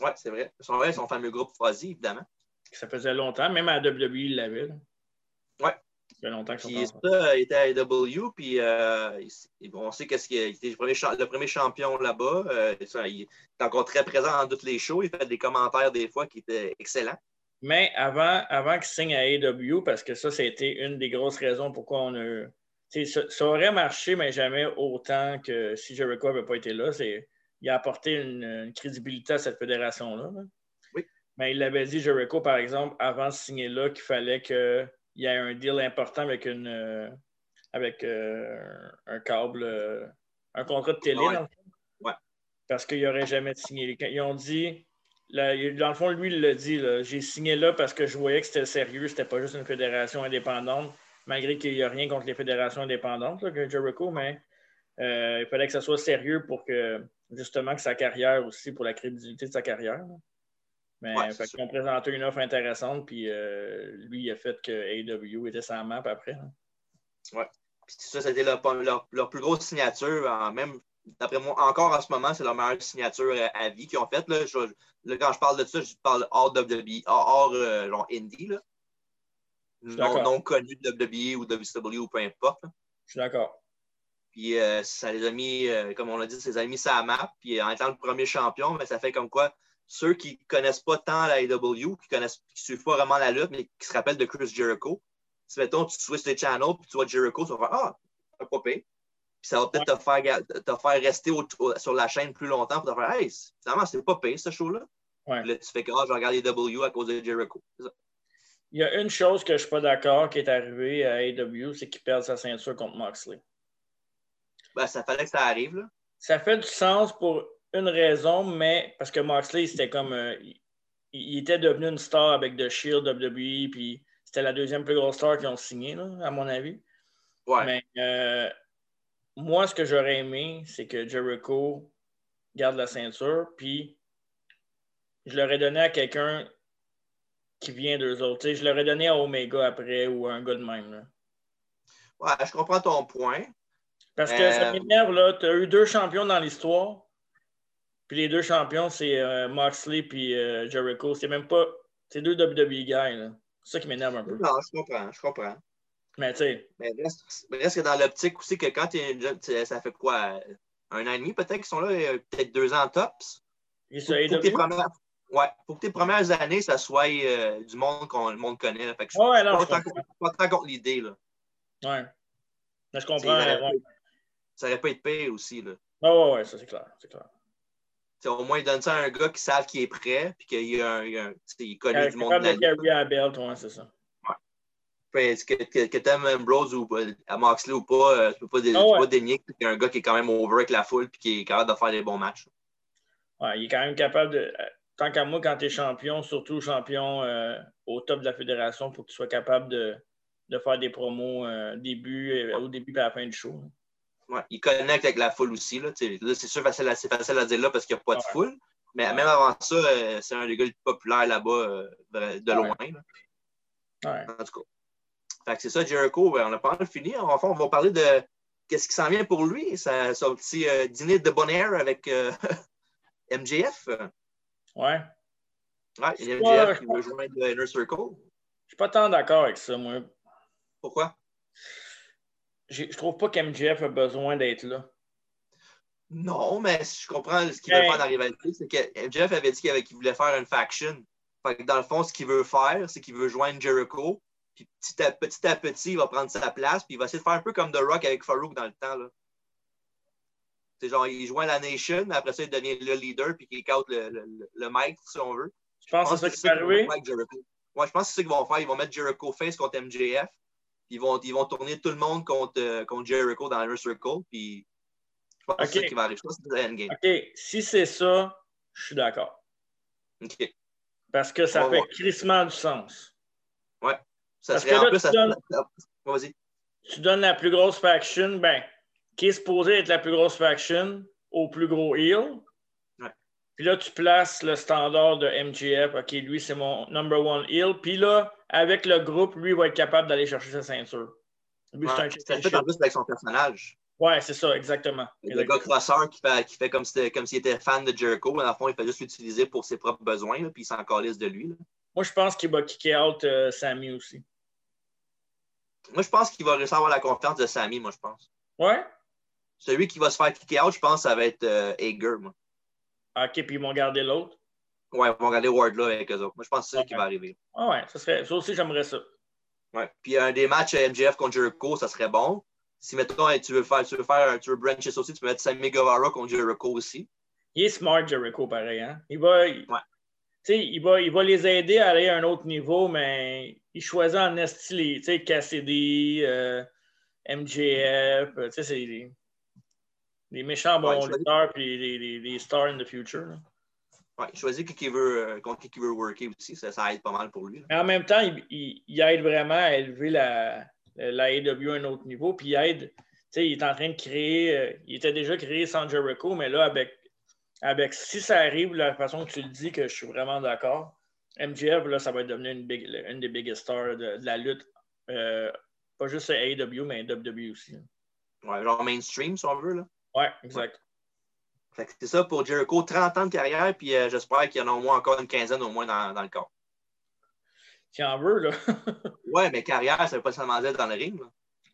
Oui, c'est vrai. Son, vrai, son fameux groupe Fuzzy, évidemment. Ça faisait longtemps, même à WWE, il l'avait. Oui, ça fait longtemps Puis ça, il était à AW, puis euh, on sait qu'est-ce qu'il était le premier, le premier champion là-bas. Euh, il est encore très présent dans toutes les shows. Il fait des commentaires des fois qui étaient excellents. Mais avant, avant qu'il signe à AW, parce que ça, c'était une des grosses raisons pourquoi on a. Ça, ça, aurait marché, mais jamais autant que si Jericho n'avait pas été là. Il a apporté une, crédibilité à cette fédération-là. Oui. Mais il avait dit, Jericho, par exemple, avant de signer là, qu'il fallait que il y a un deal important avec une euh, avec euh, un câble, euh, un contrat de télé, dans le fond. Parce qu'il n'aurait jamais signé. Ils ont dit, dans le fond, lui, il l'a dit, j'ai signé là parce que je voyais que c'était sérieux, c'était pas juste une fédération indépendante, malgré qu'il n'y a rien contre les fédérations indépendantes, là, que Jericho, mais il fallait que ça soit sérieux pour que, justement, que sa carrière aussi, pour la crédibilité de sa carrière. Mais ouais, fait ont présenté une offre intéressante, puis euh, lui, il a fait que AW était sa map après. Hein. Oui. Puis ça, c'était leur, leur, plus grosse signature. même, d'après moi, encore en ce moment, c'est leur meilleure signature euh, à vie qu'ils ont faite. Là. quand je parle de ça, je parle hors WWE, hors, euh, genre indie. Là. Non, non, connu de WWE ou WCW ou peu importe. Je suis d'accord. Puis ça les a mis, comme on l'a dit, ça les a mis sa map. Puis en étant le premier champion, mais ça fait comme quoi ceux qui ne connaissent pas tant la AW, qui ne suivent pas vraiment la lutte, mais qui se rappellent de Chris Jericho, si mettons, tu switches les channels puis tu vois Jericho, tu vas faire Ah, un pas Puis ça va peut-être te, faire, te faire rester sur la chaîne plus longtemps pour te faire Hey, finalement, c'est pas payé ce show-là. Là, tu fais que ah, je regarde les W à cause de Jericho. Il y a une chose que je ne suis pas d'accord qui est arrivée à AW, c'est qu'il perd sa ceinture contre Moxley. Ben, ça fallait que ça arrive. Là. Ça fait du sens pour une raison, mais parce que Moxley, c'était comme. Euh, il, était devenu une star avec The Shield, WWE, puis c'était la deuxième plus grosse star qu'ils ont signé, à mon avis. Ouais. Mais euh, moi, ce que j'aurais aimé, c'est que Jericho garde la ceinture, puis je l'aurais donné à quelqu'un qui vient d'eux autres. je l'aurais donné à Omega après ou à un gars de même. Là. Ouais, je comprends ton point. Parce que ça euh, m'énerve, là. Tu as eu deux champions dans l'histoire. Puis les deux champions, c'est euh, Moxley puis euh, Jericho. C'est même pas. C'est deux WWE guys, là. C'est ça qui m'énerve un peu. Non, je comprends, je comprends. Mais tu sais. Mais reste, que dans l'optique aussi que quand tu es ça fait quoi? Un an et demi peut-être qu'ils sont là, euh, peut-être deux ans tops. Ça, pour, tes premières, ouais, que tes premières années, ça soit du monde qu'on le monde connaît. Là. Fait que ouais, non, pas, pas tant contre l'idée. Là. Ouais. Mais je comprends. Ça aurait, pas été payé aussi. Là. Ah ouais, ouais, ça c'est clair. C'est clair au moins, il donne ça à un gars qui savent qu'il est prêt puis qu'il un, est connu du monde de la lutte. c'est ça. Ouais. Que, que, que t'aimes Ambrose ou à Moxley ou pas, euh, tu peux pas, ah pas dénier qu'il y a un gars qui est quand même over avec la foule et qui est capable de faire des bons matchs. Ouais, il est quand même capable de. Euh, tant qu'à moi, quand tu es champion, surtout champion euh, au top de la fédération, pour que tu sois capable de, de faire des promos début, au début et à la fin du show. Ouais, il connecte avec la foule aussi. Là, là c'est sûr, c'est facile, facile à dire là parce qu'il n'y a pas de foule. Mais même avant ça, euh, c'est un des gars les plus populaires là-bas euh, de loin. Là. En tout cas. C'est ça, Jericho. Ben, on a pas fini. En on va parler de qu'est-ce qui s'en vient pour lui, sa, son petit euh, dîner de bon air avec euh, MJF. Ouais. Ouais, il y a MJF qui veut joindre le Inner Circle. Je suis pas tant d'accord avec ça, moi. Pourquoi? Je trouve pas qu'MJF a besoin d'être là. Non, mais je comprends ce qu'il veut faire dans la rivalité. C'est que MJF avait dit qu'il voulait faire une faction. Fait que dans le fond, ce qu'il veut faire, c'est qu'il veut joindre Jericho. Puis petit à, petit à petit, il va prendre sa place. Puis il va essayer de faire un peu comme The Rock avec Farouk dans le temps. Là. C'est genre, il joint la Nation, mais après ça, il devient le leader, puis il out le, le, le, mic, si on veut. Je pense, que c'est ça qui va arriver. Ouais, je pense que c'est ça qu'ils vont faire. Ils vont mettre Jericho face contre MJF. Ils vont, ils vont tourner tout le monde contre, euh, contre Jericho dans le Circle. Puis je pense que c'est ça qui va arriver. Je pense que c'est le endgame. OK. Si c'est ça, je suis d'accord. OK. Parce que ça fait crissement du sens. Ouais. Ça Parce serait, que là, en plus, tu, donnes, vas-y. tu donnes la plus grosse faction, ben, qui est supposée être la plus grosse faction au plus gros heel. Puis là, tu places le standard de MGF. OK, lui, c'est mon number one heel. Puis là, avec le groupe, lui va être capable d'aller chercher sa ceinture. Lui, c'est un fait en plus avec son personnage. Ouais, c'est ça, exactement. Le gars crosseur qui fait, qui fait comme s'il était fan de Jericho, mais dans le fond, il fait juste l'utiliser pour ses propres besoins, puis il s'en calisse de lui. Là. Moi, je pense qu'il va kicker out euh, Sammy aussi. Moi, je pense qu'il va réussir à avoir la confiance de Sammy, moi, je pense. Ouais? Celui qui va se faire kicker out, je pense, ça va être euh, Hager, moi. OK, puis ils vont garder l'autre? Ouais, ils vont garder Wardlow avec eux autres. Moi, je pense que c'est ça qui va arriver. Ah ouais, ça, serait, ça aussi, j'aimerais ça. Ouais. Puis un des matchs MJF contre Jericho, ça serait bon. Si, mettons, tu veux faire, tu veux faire, tu veux aussi, tu peux mettre Sammy Guevara contre Jericho aussi. Il est smart, Jericho, pareil. Hein? Il va, ouais. il, va, il va les aider à aller à un autre niveau, mais il choisit en esti tu sais, Cassidy, euh, MJF, tu sais, c'est les méchants bons lutteurs puis les, stars in the future. Là. Ouais, il choisit qui, veut, euh, contre qui il veut worker aussi. Ça, ça, aide pas mal pour lui. Mais en même temps, il, il, aide vraiment à élever la, la AEW à un autre niveau. Puis il aide, tu sais, il est en train de créer, euh, il était déjà créé sans Jericho, mais là, avec, avec si ça arrive la façon que tu le dis, que je suis vraiment d'accord, MJF, là, ça va devenir une, big, une des biggest stars de, de la lutte. Euh, pas juste AEW, mais WWE aussi. Ouais, genre mainstream, si on veut. Là. Oui, exact. C'est ça pour Jericho, 30 ans de carrière, puis euh, j'espère qu'il y en a au moins encore une quinzaine au moins dans, dans le corps. Tu en veux, là. oui, mais carrière, ça ne veut pas seulement dire dans le ring. Là.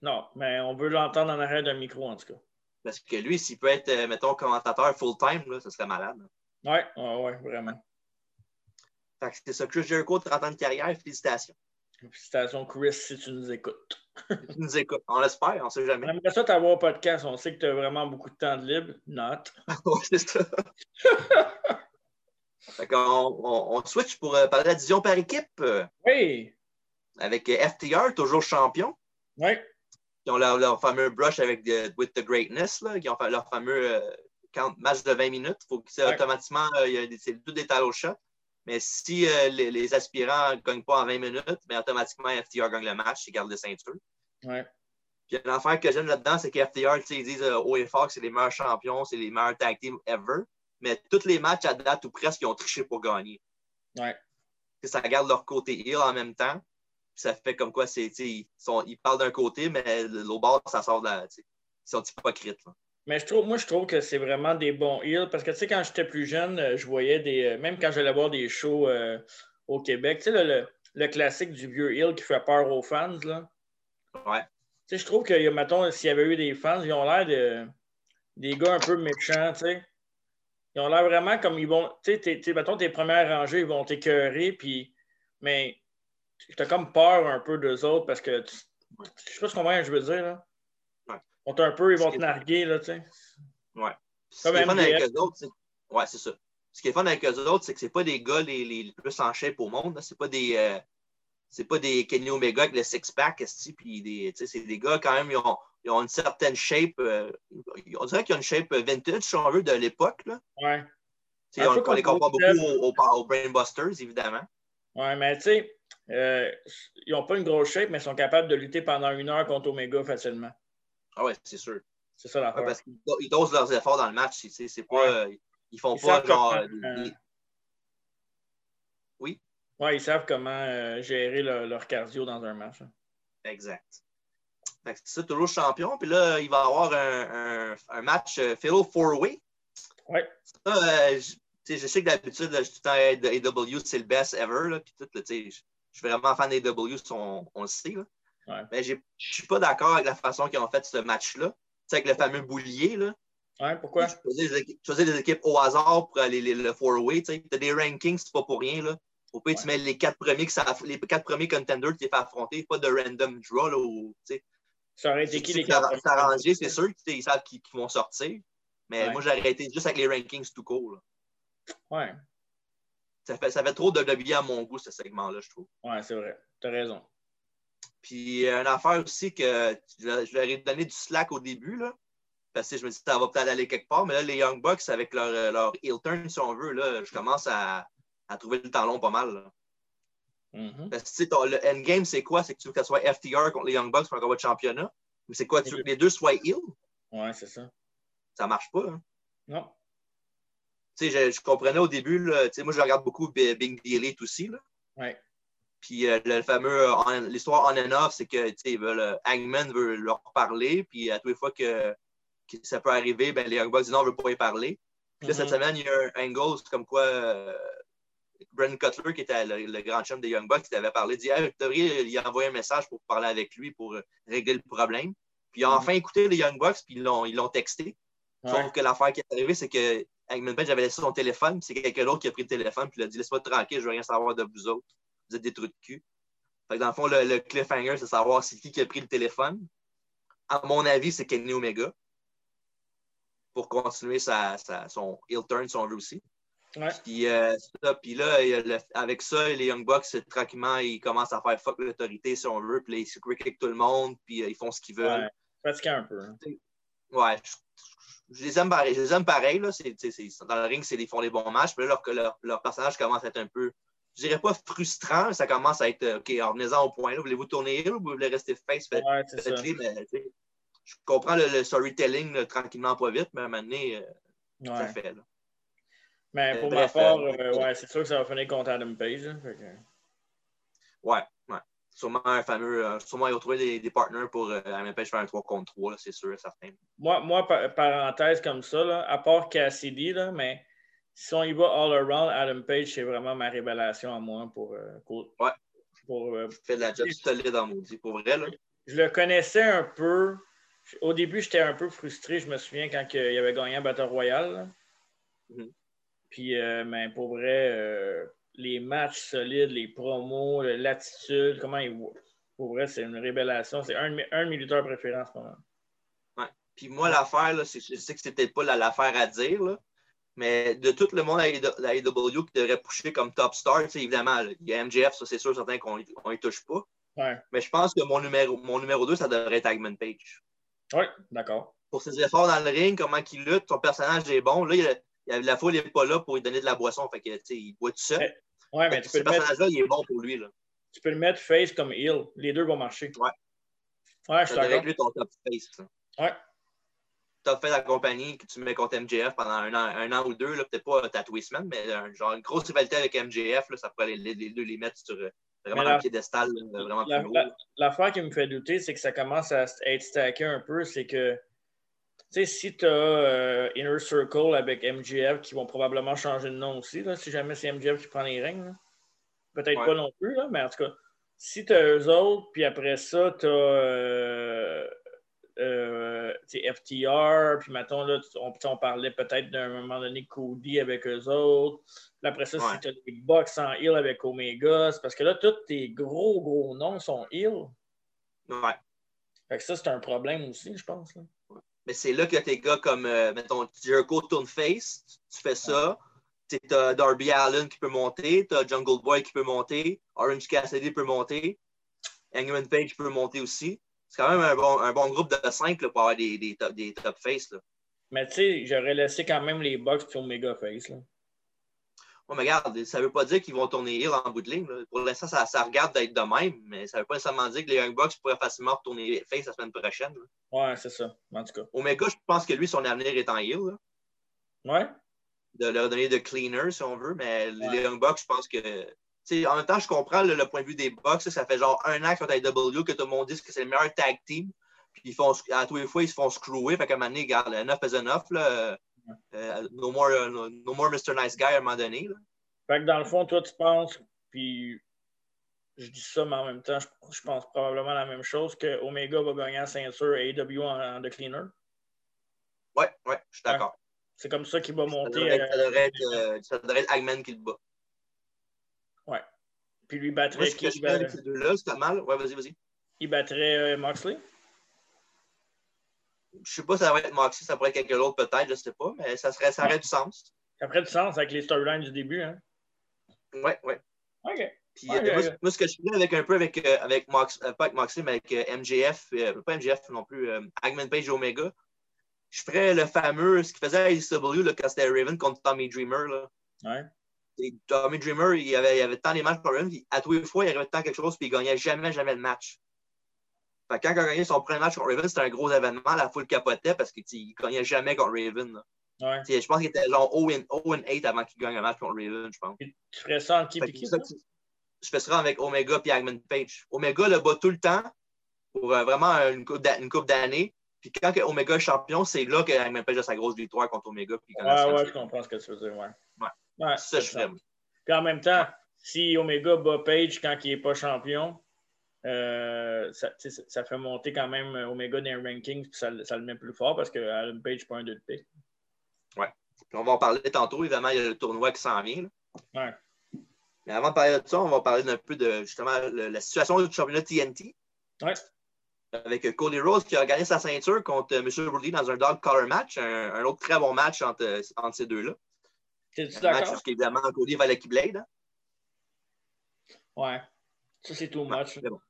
Non, mais on veut l'entendre en arrière d'un micro, en tout cas. Parce que lui, s'il peut être, euh, mettons, commentateur full-time, ça serait malade. Oui, ouais, ouais, vraiment. C'est ça, Chris Jericho, 30 ans de carrière, félicitations. Félicitations, Chris, si tu nous écoutes. tu nous écoutes. On l'espère, on ne sait jamais. On aimerait ça t'avoir au podcast. On sait que tu as vraiment beaucoup de temps de libre. Not. oui, c'est ça. fait on, on, switch pour euh, parler de la division par équipe. Oui. Avec euh, FTR, toujours champion. Oui. Qui ont leur, fameux brush avec the, With the Greatness, là, qui ont fait leur fameux euh, match de 20 minutes. Il faut que c'est automatiquement, c'est tout des au shot. Mais si euh, les, aspirants ne gagnent pas en 20 minutes, mais automatiquement, FTR gagne le match et garde les ceintures. Ouais. Puis l'affaire que j'aime là-dedans, c'est qu'FTR, ils disent euh, haut et fort que c'est les meilleurs champions, c'est les meilleurs tag teams ever. Mais tous les matchs à date ou presque, ils ont triché pour gagner. Ouais. Ça garde leur côté heel en même temps. ça fait comme quoi, c'est, ils, sont, ils parlent d'un côté, mais l'autre bord, ça sort de la. Ils sont hypocrites. Là. Mais je trouve, moi, je trouve que c'est vraiment des bons heels. Parce que, tu sais, quand j'étais plus jeune, euh, je voyais des. Euh, même quand j'allais voir des shows euh, au Québec, tu sais, le, le, classique du vieux heel qui fait peur aux fans, là. Ouais. Tu sais, je trouve que, mettons, s'il y avait eu des fans, ils ont l'air de. des gars un peu méchants, tu sais. Ils ont l'air vraiment comme ils vont. Tu sais, mettons, tes premières rangées, ils vont t'écœurer, puis. Mais. T'as comme peur un peu d'eux autres parce que. Tu, je sais pas ce qu'on je veux dire, là vont un peu, ils vont te narguer, là, tu sais. Ouais. Ce qui est fun avec eux autres, c'est. Ouais, c'est ça. Ce qui est fun avec eux autres, c'est que c'est pas des gars les, les plus en shape au monde. C'est pas des. Euh, c'est pas des Kenny Omega avec le six-pack, puis des. C'est des gars quand même, ils ont, ils ont une certaine shape. Euh, on dirait qu'ils ont une shape vintage, si on veut, de l'époque. Là. Ouais. On, on, les compare beaucoup aux, aux, Brainbusters, évidemment. Ouais, mais tu sais, euh, ils n'ont pas une grosse shape, mais ils sont capables de lutter pendant une heure contre Omega facilement. Ah ouais, c'est sûr. C'est ça l'affaire. parce qu'ils dosent leurs efforts dans le match. C'est pas, Ils font pas genre. Euh, oui? Oui, ils savent comment euh, gérer leur, cardio dans un match. Hein. Exact. C'est ça, toujours champion. Puis là, il va avoir un, un, un match euh, Fatal Four-Way. Oui. Euh, je, je sais que d'habitude, je suis tout le temps AW, c'est le best ever. Là, puis tout, là, je suis vraiment fan d'AW, on, on le sait. Là. Ouais. Mais je ne suis pas d'accord avec la façon qu'ils ont fait ce match-là. avec le fameux boulier. Là. Ouais, pourquoi? Choisir des, équipes, choisir des équipes au hasard pour aller le four-way. Tu as des rankings, c'est pas pour rien. Là. Au pire, Ouais. tu mets les quatre premiers, que ça, les quatre premiers contenders que tu fait affronter, pas de random draw. Là, où, tu Ça aurait été qui tu les quatre arrangé, c'est sûr qu'ils savent qu'ils vont sortir. Mais Ouais. moi, j'ai arrêté juste avec les rankings tout court. là. Ouais, Ça fait, ça fait trop de WWE à mon goût, ce segment-là, je trouve. ouais, c'est vrai. T'as raison. Puis, euh, une affaire aussi que je leur ai donné du slack au début, là, parce que je me dis que ça va peut-être aller quelque part, mais là, les Young Bucks, avec leur, euh, leur heel turn, si on veut, là, je commence à, à trouver le long pas mal. là. Mhm. Parce que, tu sais, ton- le endgame, c'est quoi? C'est que tu veux que ce soit FTR contre les Young Bucks pour un combat de championnat? Mais c'est quoi? Tu veux que les deux soient heel? Ouais, c'est ça. Ça marche pas. hein? Non. Tu sais, je, je comprenais au début, là, tu sais, moi, je regarde beaucoup B- Big The Elite aussi. Là. Ouais. Puis euh, le fameux, euh, l'histoire on and off, c'est que tu ils veulent, euh, Hangman veut leur parler, puis à toutes les fois que, que ça peut arriver, ben, les Young Bucks disent non, on ne veut pas y parler. Puis là, cette Mhm. semaine, il y a un angle, comme quoi euh, Brandon Cutler, qui était le, le grand chum des Young Bucks, qui t'avait parlé, dit hey, vous devriez lui envoyer un message pour parler avec lui, pour régler le problème. Puis il a Mhm. enfin écouté les Young Bucks, puis ils l'ont, ils texté. Ouais. Sauf que l'affaire qui est arrivée, c'est que Hangman Page avait laissé son téléphone, puis c'est quelqu'un d'autre qui a pris le téléphone, puis il a dit Laisse-moi tranquille, je veux rien savoir de vous autres. Vous êtes des trous de cul. Fait que dans le fond, le, le cliffhanger, c'est savoir c'est qui qui a pris le téléphone. À mon avis, c'est Kenny Omega. Pour continuer sa, sa- son heel turn, si on veut aussi. Ouais. Puis, euh, ça. Puis là, le- avec ça, les Young Bucks, tranquillement, ils commencent à faire fuck l'autorité, si on veut. Puis là, ils se cricket tout le monde, puis euh, ils font ce qu'ils veulent. Ouais. Fatigué un peu. hein. Ouais, je, je les aime pareil. Je les aime pareil. Là. Dans le ring, c'est, ils font les bons matchs. Mais là, leur, leur, leur personnage commence à être un peu, je dirais pas frustrant, mais ça commence à être, euh, OK, en venez-en au point. Là. Voulez-vous tourner heel ou vous voulez rester face? Faites, Ouais, mais, sais, je comprends le, le storytelling là, tranquillement, pas vite, mais à un moment donné, euh, ça Ouais. fait. Là. Mais Euh, pour bref, ma part, euh, euh, ouais, c'est sûr que ça va finir contre Adam Page. Ouais, ouais. Sûrement un fameux, euh, sûrement ils vont trouver des, des partners pour euh, à même faire un 3 contre 3, là, c'est sûr et certain. Moi, moi par- parenthèse comme ça, là, à part Cassidy, là, mais si on y va all around, Adam Page, c'est vraiment ma révélation à moi pour. euh, pour- Ouais. pour, euh, Fait de la job solide en maudit, pour vrai. Là. je le connaissais un peu. Au début, j'étais un peu frustré. Je me souviens quand il avait gagné un Battle Royale. Mhm. Puis, euh, mais pour vrai, les matchs solides, les promos, l'attitude, comment il voit. Pour vrai, c'est une révélation. C'est un, de mes- un de mes lutteurs préférés en ce moment. Puis moi, l'affaire, je sais que peut-être pas la- l'affaire à dire, là, mais de tout le monde à la AEW qui devrait pusher comme top star, évidemment, là, il y a MJF, ça c'est sûr, certain qu'on ne touche pas. Ouais, Mais je pense que mon numéro, mon numéro 2, ça devrait être Hangman Page. ouais d'accord. Pour ses efforts dans le ring, comment il lutte, son personnage est bon. Là, il a- la foule n'est pas là pour lui donner de la boisson. Fait que, il boit tout seul. Ouais, Ouais, mais tu peux, ce le mettre, personnage-là, il est bon pour lui. Là. tu peux le mettre face comme heel. Les deux vont marcher. Ouais. Ouais, je Ça suis d'accord. lui ton top face. là. Ouais. Top fait la compagnie que tu mets contre MJF pendant un an, un an ou deux, peut-être pas ta Twistman, mais un- genre une grosse rivalité avec MJF, là, ça pourrait les, les- les deux les mettre sur euh, vraiment la- un piédestal là, vraiment La- plus haut. L'affaire qui me fait douter, c'est que ça commence à être stacké un peu. C'est que, tu sais, si tu as Inner Circle avec MGF qui vont probablement changer de nom aussi, là, si jamais c'est MGF qui prend les règles, peut-être Ouais. pas non plus, là, mais en tout cas, si tu as eux autres, puis après ça, tu as FTR, puis mettons, là, tu- on, on parlait peut-être d'un moment donné Cody avec eux autres. Puis après ça, Ouais. si tu as des Bucks en heal avec Omega, c'est parce que là, tous tes gros, gros noms sont heal. Ouais. Fait que ça, c'est un problème aussi, je pense. là. Mais c'est là que tes gars comme, euh, mettons, Jericho tourne face, tu fais ça. Tu as Darby Allen qui peut monter, tu as Jungle Boy qui peut monter, Orange Cassidy peut monter, Hangman Page peut monter aussi. C'est quand même un bon, un bon groupe de cinq là, pour avoir des, des, top, des top face. Là. Mais tu sais, j'aurais laissé quand même les Bucks puis Omega Face. Là. Ouais, mais regarde, ça ne veut pas dire qu'ils vont tourner heel en bout de ligne. là. Pour l'instant, ça, ça regarde d'être de même, mais ça ne veut pas nécessairement dire que les Young Bucks pourraient facilement retourner face la semaine prochaine. là. Ouais, c'est ça. En tout cas. Omega, je pense que lui, son avenir est en heel. là. Ouais? de leur donner de cleaner, si on veut. Mais Ouais. les Young Bucks, je pense que en même temps, je comprends le, point de vue des Bucks. Ça fait genre un an qu'ils sont à W que tout le monde dit que c'est le meilleur tag team. Puis ils font, à tous les fois, ils se font screwer. Fait qu'à un moment donné, regarde, enough is enough. Là. Euh, no, more, no, more Mr. Nice Guy à un moment donné. Là. Fait que dans le fond, toi, tu penses, puis je dis ça, mais en même temps, je, pense probablement la même chose, que Omega va gagner la ceinture AEW en, en The Cleaner? Ouais, ouais, je suis d'accord. C'est comme ça qu'il va monter. Ça devrait, être, euh, ça devrait être Hagman qui le bat. Ouais. Puis lui battrait qui? Je avec ces deux-là, c'est pas mal. Ouais, vas-y, vas-y. Il battrait euh, Moxley? Je sais pas si ça va être Moxley, ça pourrait être quelqu'un d'autre peut-être, je sais pas, mais ça, serait, ça aurait du sens. Ça ferait du sens avec les storylines du début, hein? Ouais, ouais. OK. Puis, euh, moi, ce que je fais avec un peu avec, euh, avec Mox, pas avec Moxley, mais avec MJF, pas MJF non plus, Hagman Page Omega, je ferais le fameux, ce qu'il faisait à AEW quand c'était Raven contre Tommy Dreamer. Là. Ouais. Tommy Dreamer, il avait, il avait tant des matchs pour Raven, à tous les fois, il arrivait tant quelque chose, puis il gagnait jamais, jamais le match. Fait quand il a gagné son premier match contre Raven, c'était un gros événement, la foule capotait parce qu'il ne gagnait jamais contre Raven. Ouais. Je pense qu'il était genre 0-8 avant qu'il gagne un match contre Raven, je pense. tu ferais ça en qui? Je fais ça avec Omega et Hagman Page. Omega le bat tout le temps pour euh, vraiment une coupe d'années. Puis quand Omega est champion, c'est là qu'elle Page a sa grosse victoire contre Omega. Puis ouais, ouais, je comprends ce que tu veux dire. Ouais. Ouais. ça, je en même temps, si Omega bat Page quand il n'est pas champion, euh, ça, ça, fait monter quand même Omega dans les rankings, puis ça, ça, le met plus fort parce que Adam Page n'est pas un 2 de pick. Ouais. Puis on va en parler tantôt. Évidemment, il y a le tournoi qui s'en vient. Ouais. Mais avant de parler de ça, on va parler un peu de justement la situation du championnat TNT. Ouais avec Cody Rose qui a gagné sa ceinture contre M. Brody dans un dog collar match, un, autre très bon match entre, entre ces deux-là. T'es-tu d'accord? Match évidemment, Cody va la Keyblade. Hein? Ouais. Ça, c'est tout match. Bon.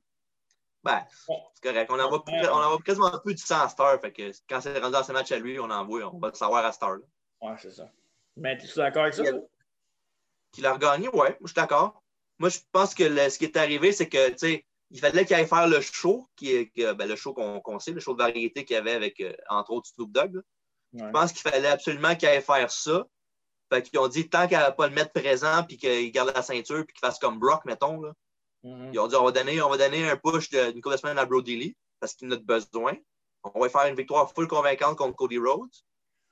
Ben, c'est correct. On en, voit, on quasiment plus du sang à Star. Fait que quand c'est rendu dans ce match à lui, on en voit. On va le savoir à Star. Là. Ouais, c'est ça. Mais es-tu d'accord avec ça? Qu'il a regagné, ouais. Je suis d'accord. Moi, je pense que ce qui est arrivé, c'est que, tu sais, il fallait qu'il aille faire le show, qui ben, le show qu'on sait, le show de variété qu'il y avait avec, euh, entre autres, Snoop Dogg. Je pense qu'il fallait absolument qu'il aille faire ça. Fait qu'ils ont dit, tant qu'elle va pas le mettre présent, puis qu'il garde la ceinture, puis qu'il fasse comme Brock, mettons, là. Mm-hmm. Ils ont dit, on va donner, on va donner un push d'une couple de semaines à Brody Lee, parce qu'il en a besoin. On va faire une victoire full convaincante contre Cody Rhodes.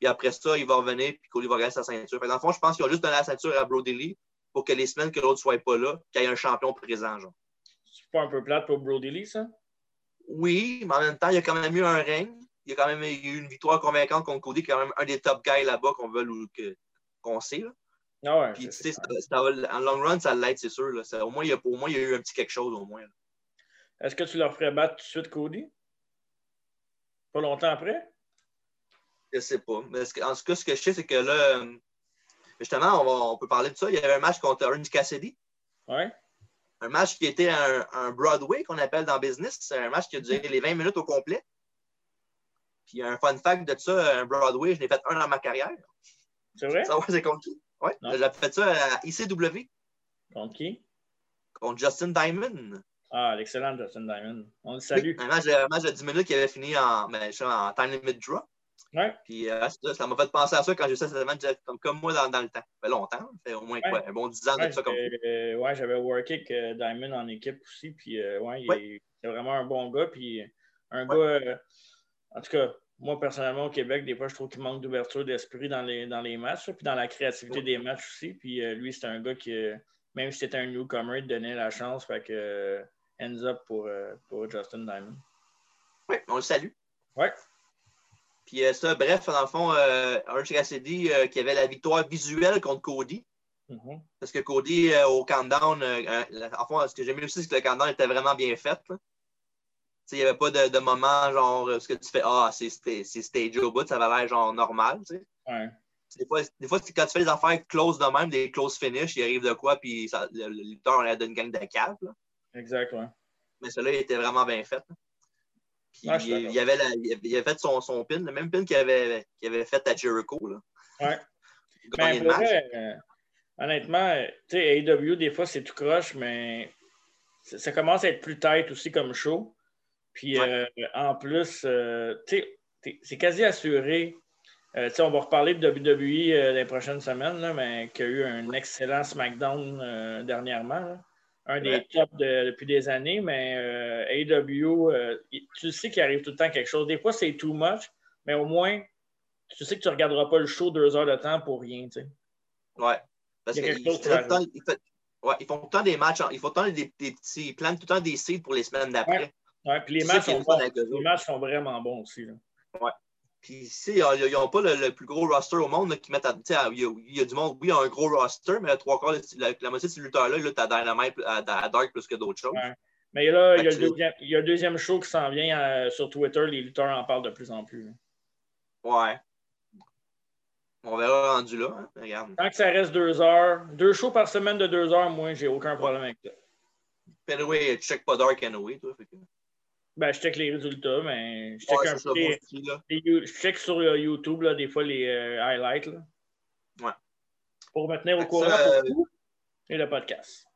Puis après ça, il va revenir, puis Cody va gagner sa ceinture. Fait dans le fond, je pense qu'ils ont juste donné la ceinture à Brody Lee pour que les semaines que l'autre ne soit pas là, qu'il y ait un champion présent, genre pas un peu plate pour Brody Lee, ça? Oui, mais en même temps, il y a quand même eu un règne. Il y a quand même eu une victoire convaincante contre Cody, qui est quand même un des top guys là-bas qu'on veut qu'on sait. Là. Ah ouais, Puis, tu sais, en long run, ça l'aide, c'est sûr. Là. au, moins, il y a, au moins, il y a eu un petit quelque chose, au moins. Est-ce que tu leur ferais battre tout de suite Cody? Pas longtemps après? Je sais pas. Mais en tout cas, ce que je sais, c'est que là, euh, justement, on, va, on peut parler de ça. Il y avait un match contre Orange Cassidy. Ouais un match qui était un, Broadway qu'on appelle dans business. C'est un match qui a duré les 20 minutes au complet. Puis un fun fact de ça, un Broadway, je l'ai fait un dans ma carrière. C'est vrai? Ça, c'est contre qui? Oui, j'ai fait ça à ICW. Contre qui? Contre Justin Diamond. Ah, l'excellent Justin Diamond. On le salue. un, match, de 10 minutes qui avait fini en, ben, en time limit draw. Ouais. Puis euh, ça m'a fait penser à ça quand j'ai fait cette match comme, comme moi dans, dans, le temps. Ça fait longtemps. Ça fait au moins quoi, un bon 10 ans de ça comme ça. Euh, ouais, j'avais worké avec euh, Diamond en équipe aussi. Puis euh, ouais, il est, vraiment un bon gars. Puis un gars, en tout cas, moi personnellement au Québec, des fois, je trouve qu'il manque d'ouverture d'esprit dans les, dans les matchs. puis dans la créativité des matchs aussi. Puis lui, c'est un gars qui, même si c'était un newcomer, il donnait la chance. Fait que ends up pour, pour Justin Diamond. Oui, on le salue. Ouais. Puis euh, ça, bref, dans le fond, euh, Orange Cassidy euh, qui avait la victoire visuelle contre Cody. Mm-hmm. Parce que Cody, au countdown, en fond, ce que j'aime aussi, c'est que le countdown était vraiment bien fait. Il n'y avait pas de, de, moment genre ce que tu fais Ah, c'est stage au bout, ça va l'air genre normal. Ouais. Des fois, des fois quand tu fais des affaires close de même, des close finish, il arrive de quoi, puis ça, le, le lutteur, on a donné une gang de cave. Exact, ouais. Mais celui-là, il était vraiment bien fait. Puis il, avait il, avait fait son, son pin, le même pin qu'il avait, avait fait à Jericho. Là. Ouais. Vrai, euh, honnêtement, tu sais, AEW, des fois, c'est tout croche, mais ça, commence à être plus tête aussi comme show. Puis euh, en plus, euh, c'est quasi assuré Euh, on va reparler de WWE les prochaines semaines, là, mais qui a eu un excellent SmackDown dernièrement. Un des tops depuis des années, mais AEW, tu sais qu'il arrive tout le temps quelque chose. Des fois, c'est too much, mais au moins, tu sais que tu ne regarderas pas le show deux heures de temps pour rien. Tu sais. Ouais. Parce qu'ils font tout le temps des matchs, ils font tout le temps des, petits, ils plantent tout le temps des seeds pour les semaines d'après. Ouais. puis les matchs, sont bons. les matchs sont vraiment bons aussi. Là. Ouais. Puis ici, ils n'ont pas le, plus gros roster au monde qui mettent à. Il y, a, il y, a du monde, oui, il y a un gros roster, mais trois quarts, la, la moitié de ces lutteurs-là, là, tu as Dynamite à, à, Dark plus que d'autres choses. Mais là, il y, a le deuxième, il y a le deuxième show qui s'en vient euh, sur Twitter. Les lutteurs en parlent de plus en plus. Ouais. On verra rendu là. Hein? Regarde. Tant que ça reste deux heures, deux shows par semaine de deux heures, moi, j'ai aucun problème avec ça. Tu check pas Dark anyway, toi. Fait que... Ben, je check les résultats, mais je check un peu les, je check sur euh, YouTube, là, des fois, les euh, highlights. Là. Ouais. Pour me tenir au courant pour tout et le podcast.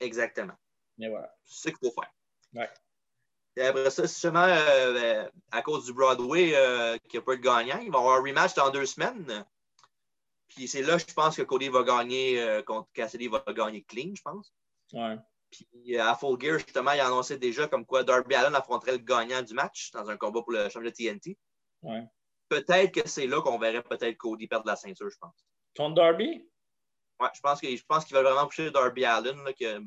Exactement. Et voilà. C'est ce qu'il faut faire. Ouais. Et après ça, justement, euh, ben, à cause du Broadway qui n'a pas de gagnant, il va y avoir un rematch dans deux semaines. Puis c'est là, je pense que Cody va gagner contre Cassidy va gagner clean, je pense. Ouais. Puis euh, à Full Gear, justement, il a annoncé déjà comme quoi Darby Allen affronterait le gagnant du match dans un combat pour le championnat TNT. Ouais. Peut-être que c'est là qu'on verrait peut-être Cody perdre la ceinture, je pense. Ton Darby? Ouais, je pense qu'il qu va vraiment pousser Darby Allen. Là, que...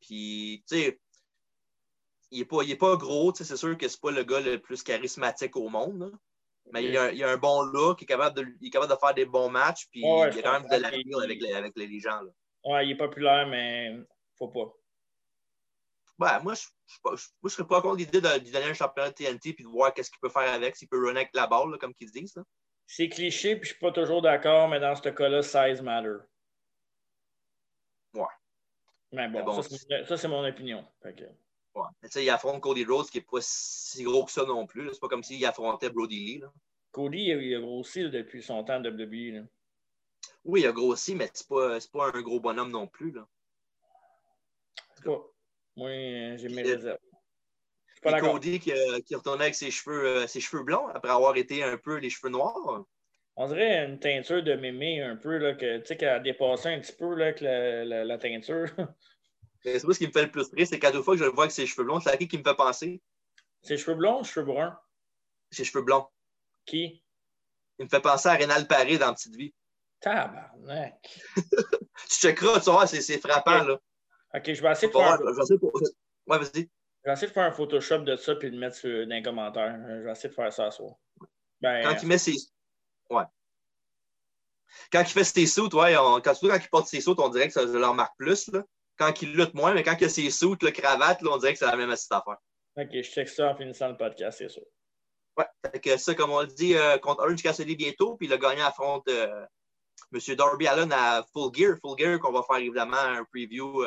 Puis, tu sais, il n'est pas, pas, gros, c'est sûr que c'est pas le gars le plus charismatique au monde. Mais il, a, il, a, un bon look, il est capable de, il est capable de faire des bons matchs, puis ouais, il a quand même de la avec les, avec les gens. Là. Ouais, il est populaire, mais faut pas. Ben, moi, je ne serais pas contre l'idée de lui donner un championnat de TNT et de voir qu'est-ce qu'il peut faire avec, s'il peut runner avec la balle, comme qu'ils disent. C'est cliché, puis je ne suis pas toujours d'accord, mais dans ce cas-là, size matter. Ouais. Mais bon, ça, c'est mon opinion. Ouais. Mais tu sais, il affronte Cody Rhodes qui n'est pas si gros que ça non plus. C'est pas comme s'il affrontait Brody Lee. Là. Cody, il a grossi depuis son temps de WWE. Là. Oui, il a grossi, mais c'est pas, pas un gros bonhomme non plus. Là. Pas. Moi, euh, j'ai mes réserves. Pas Cody qui, qui retournait avec ses cheveux, euh, ses cheveux blonds après avoir été un peu les cheveux noirs. On dirait une teinture de mémé un peu, là, que, tu sais, qui a dépassé un petit peu là, la, la, teinture. c'est pas ce qui me fait le plus rire, c'est qu'à deux fois que je le vois avec ses cheveux blonds, c'est à qui qui me fait penser? Ses cheveux blonds ou cheveux bruns? Ses cheveux blonds. Qui? Il me fait penser à Rénal Paré dans Petite Vie. Tabarnak! tu checkeras, tu vois, c'est frappant, là. OK, je vais essayer de faire. Un... Ouais, vas-y. Je vais essayer de faire un Photoshop de ça et de le mettre dans les commentaires. Je vais essayer de faire ça à soir. Ben, quand il met ses. Ouais. Quand il fait ses sauts, ouais, on... quand, quand il porte ses sauts, on dirait que ça leur marque plus. Là. Quand il lutte moins, mais quand il a ses sauts, le cravate, là, on dirait que c'est la même affaire. OK, je check ça en finissant le podcast, c'est sûr. Ouais, fait que ça, comme on le dit, euh, contre Orange Cassidy bientôt, puis le gagnant affronte euh, M. Darby Allen à Full Gear. Full Gear, qu'on va faire évidemment un preview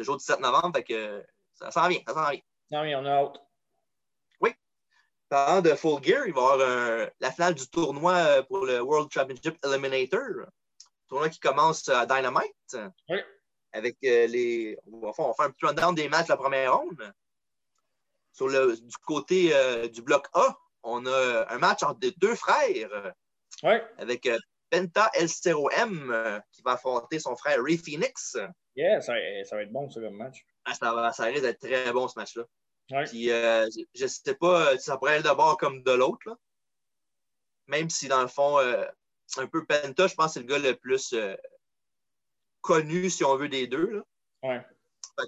euh, ce jour 17 novembre. Fait que ça s'en vient, ça s'en vient. Non, mais on a hâte. Oui. Parlant de Full Gear, il va y avoir la finale du tournoi euh, pour le World Championship Eliminator. Tournoi qui commence à Dynamite. Oui. Avec euh, les. On va, faire, un petit rundown des matchs de la première ronde. Sur le, du côté du bloc A, on a un match entre deux frères. Oui. Avec Penta El M euh, qui va affronter son frère Ray Phoenix. Yeah, ça, va être bon, ça, comme match. Ah, ça, va, ça risque d'être très bon, ce match-là. Ouais. Puis, euh, je ne sais pas si ça pourrait être d'abord comme de l'autre. Même si, dans le fond, euh, un peu Penta, je pense que c'est le gars le plus connu, si on veut, des deux. Là. Ouais.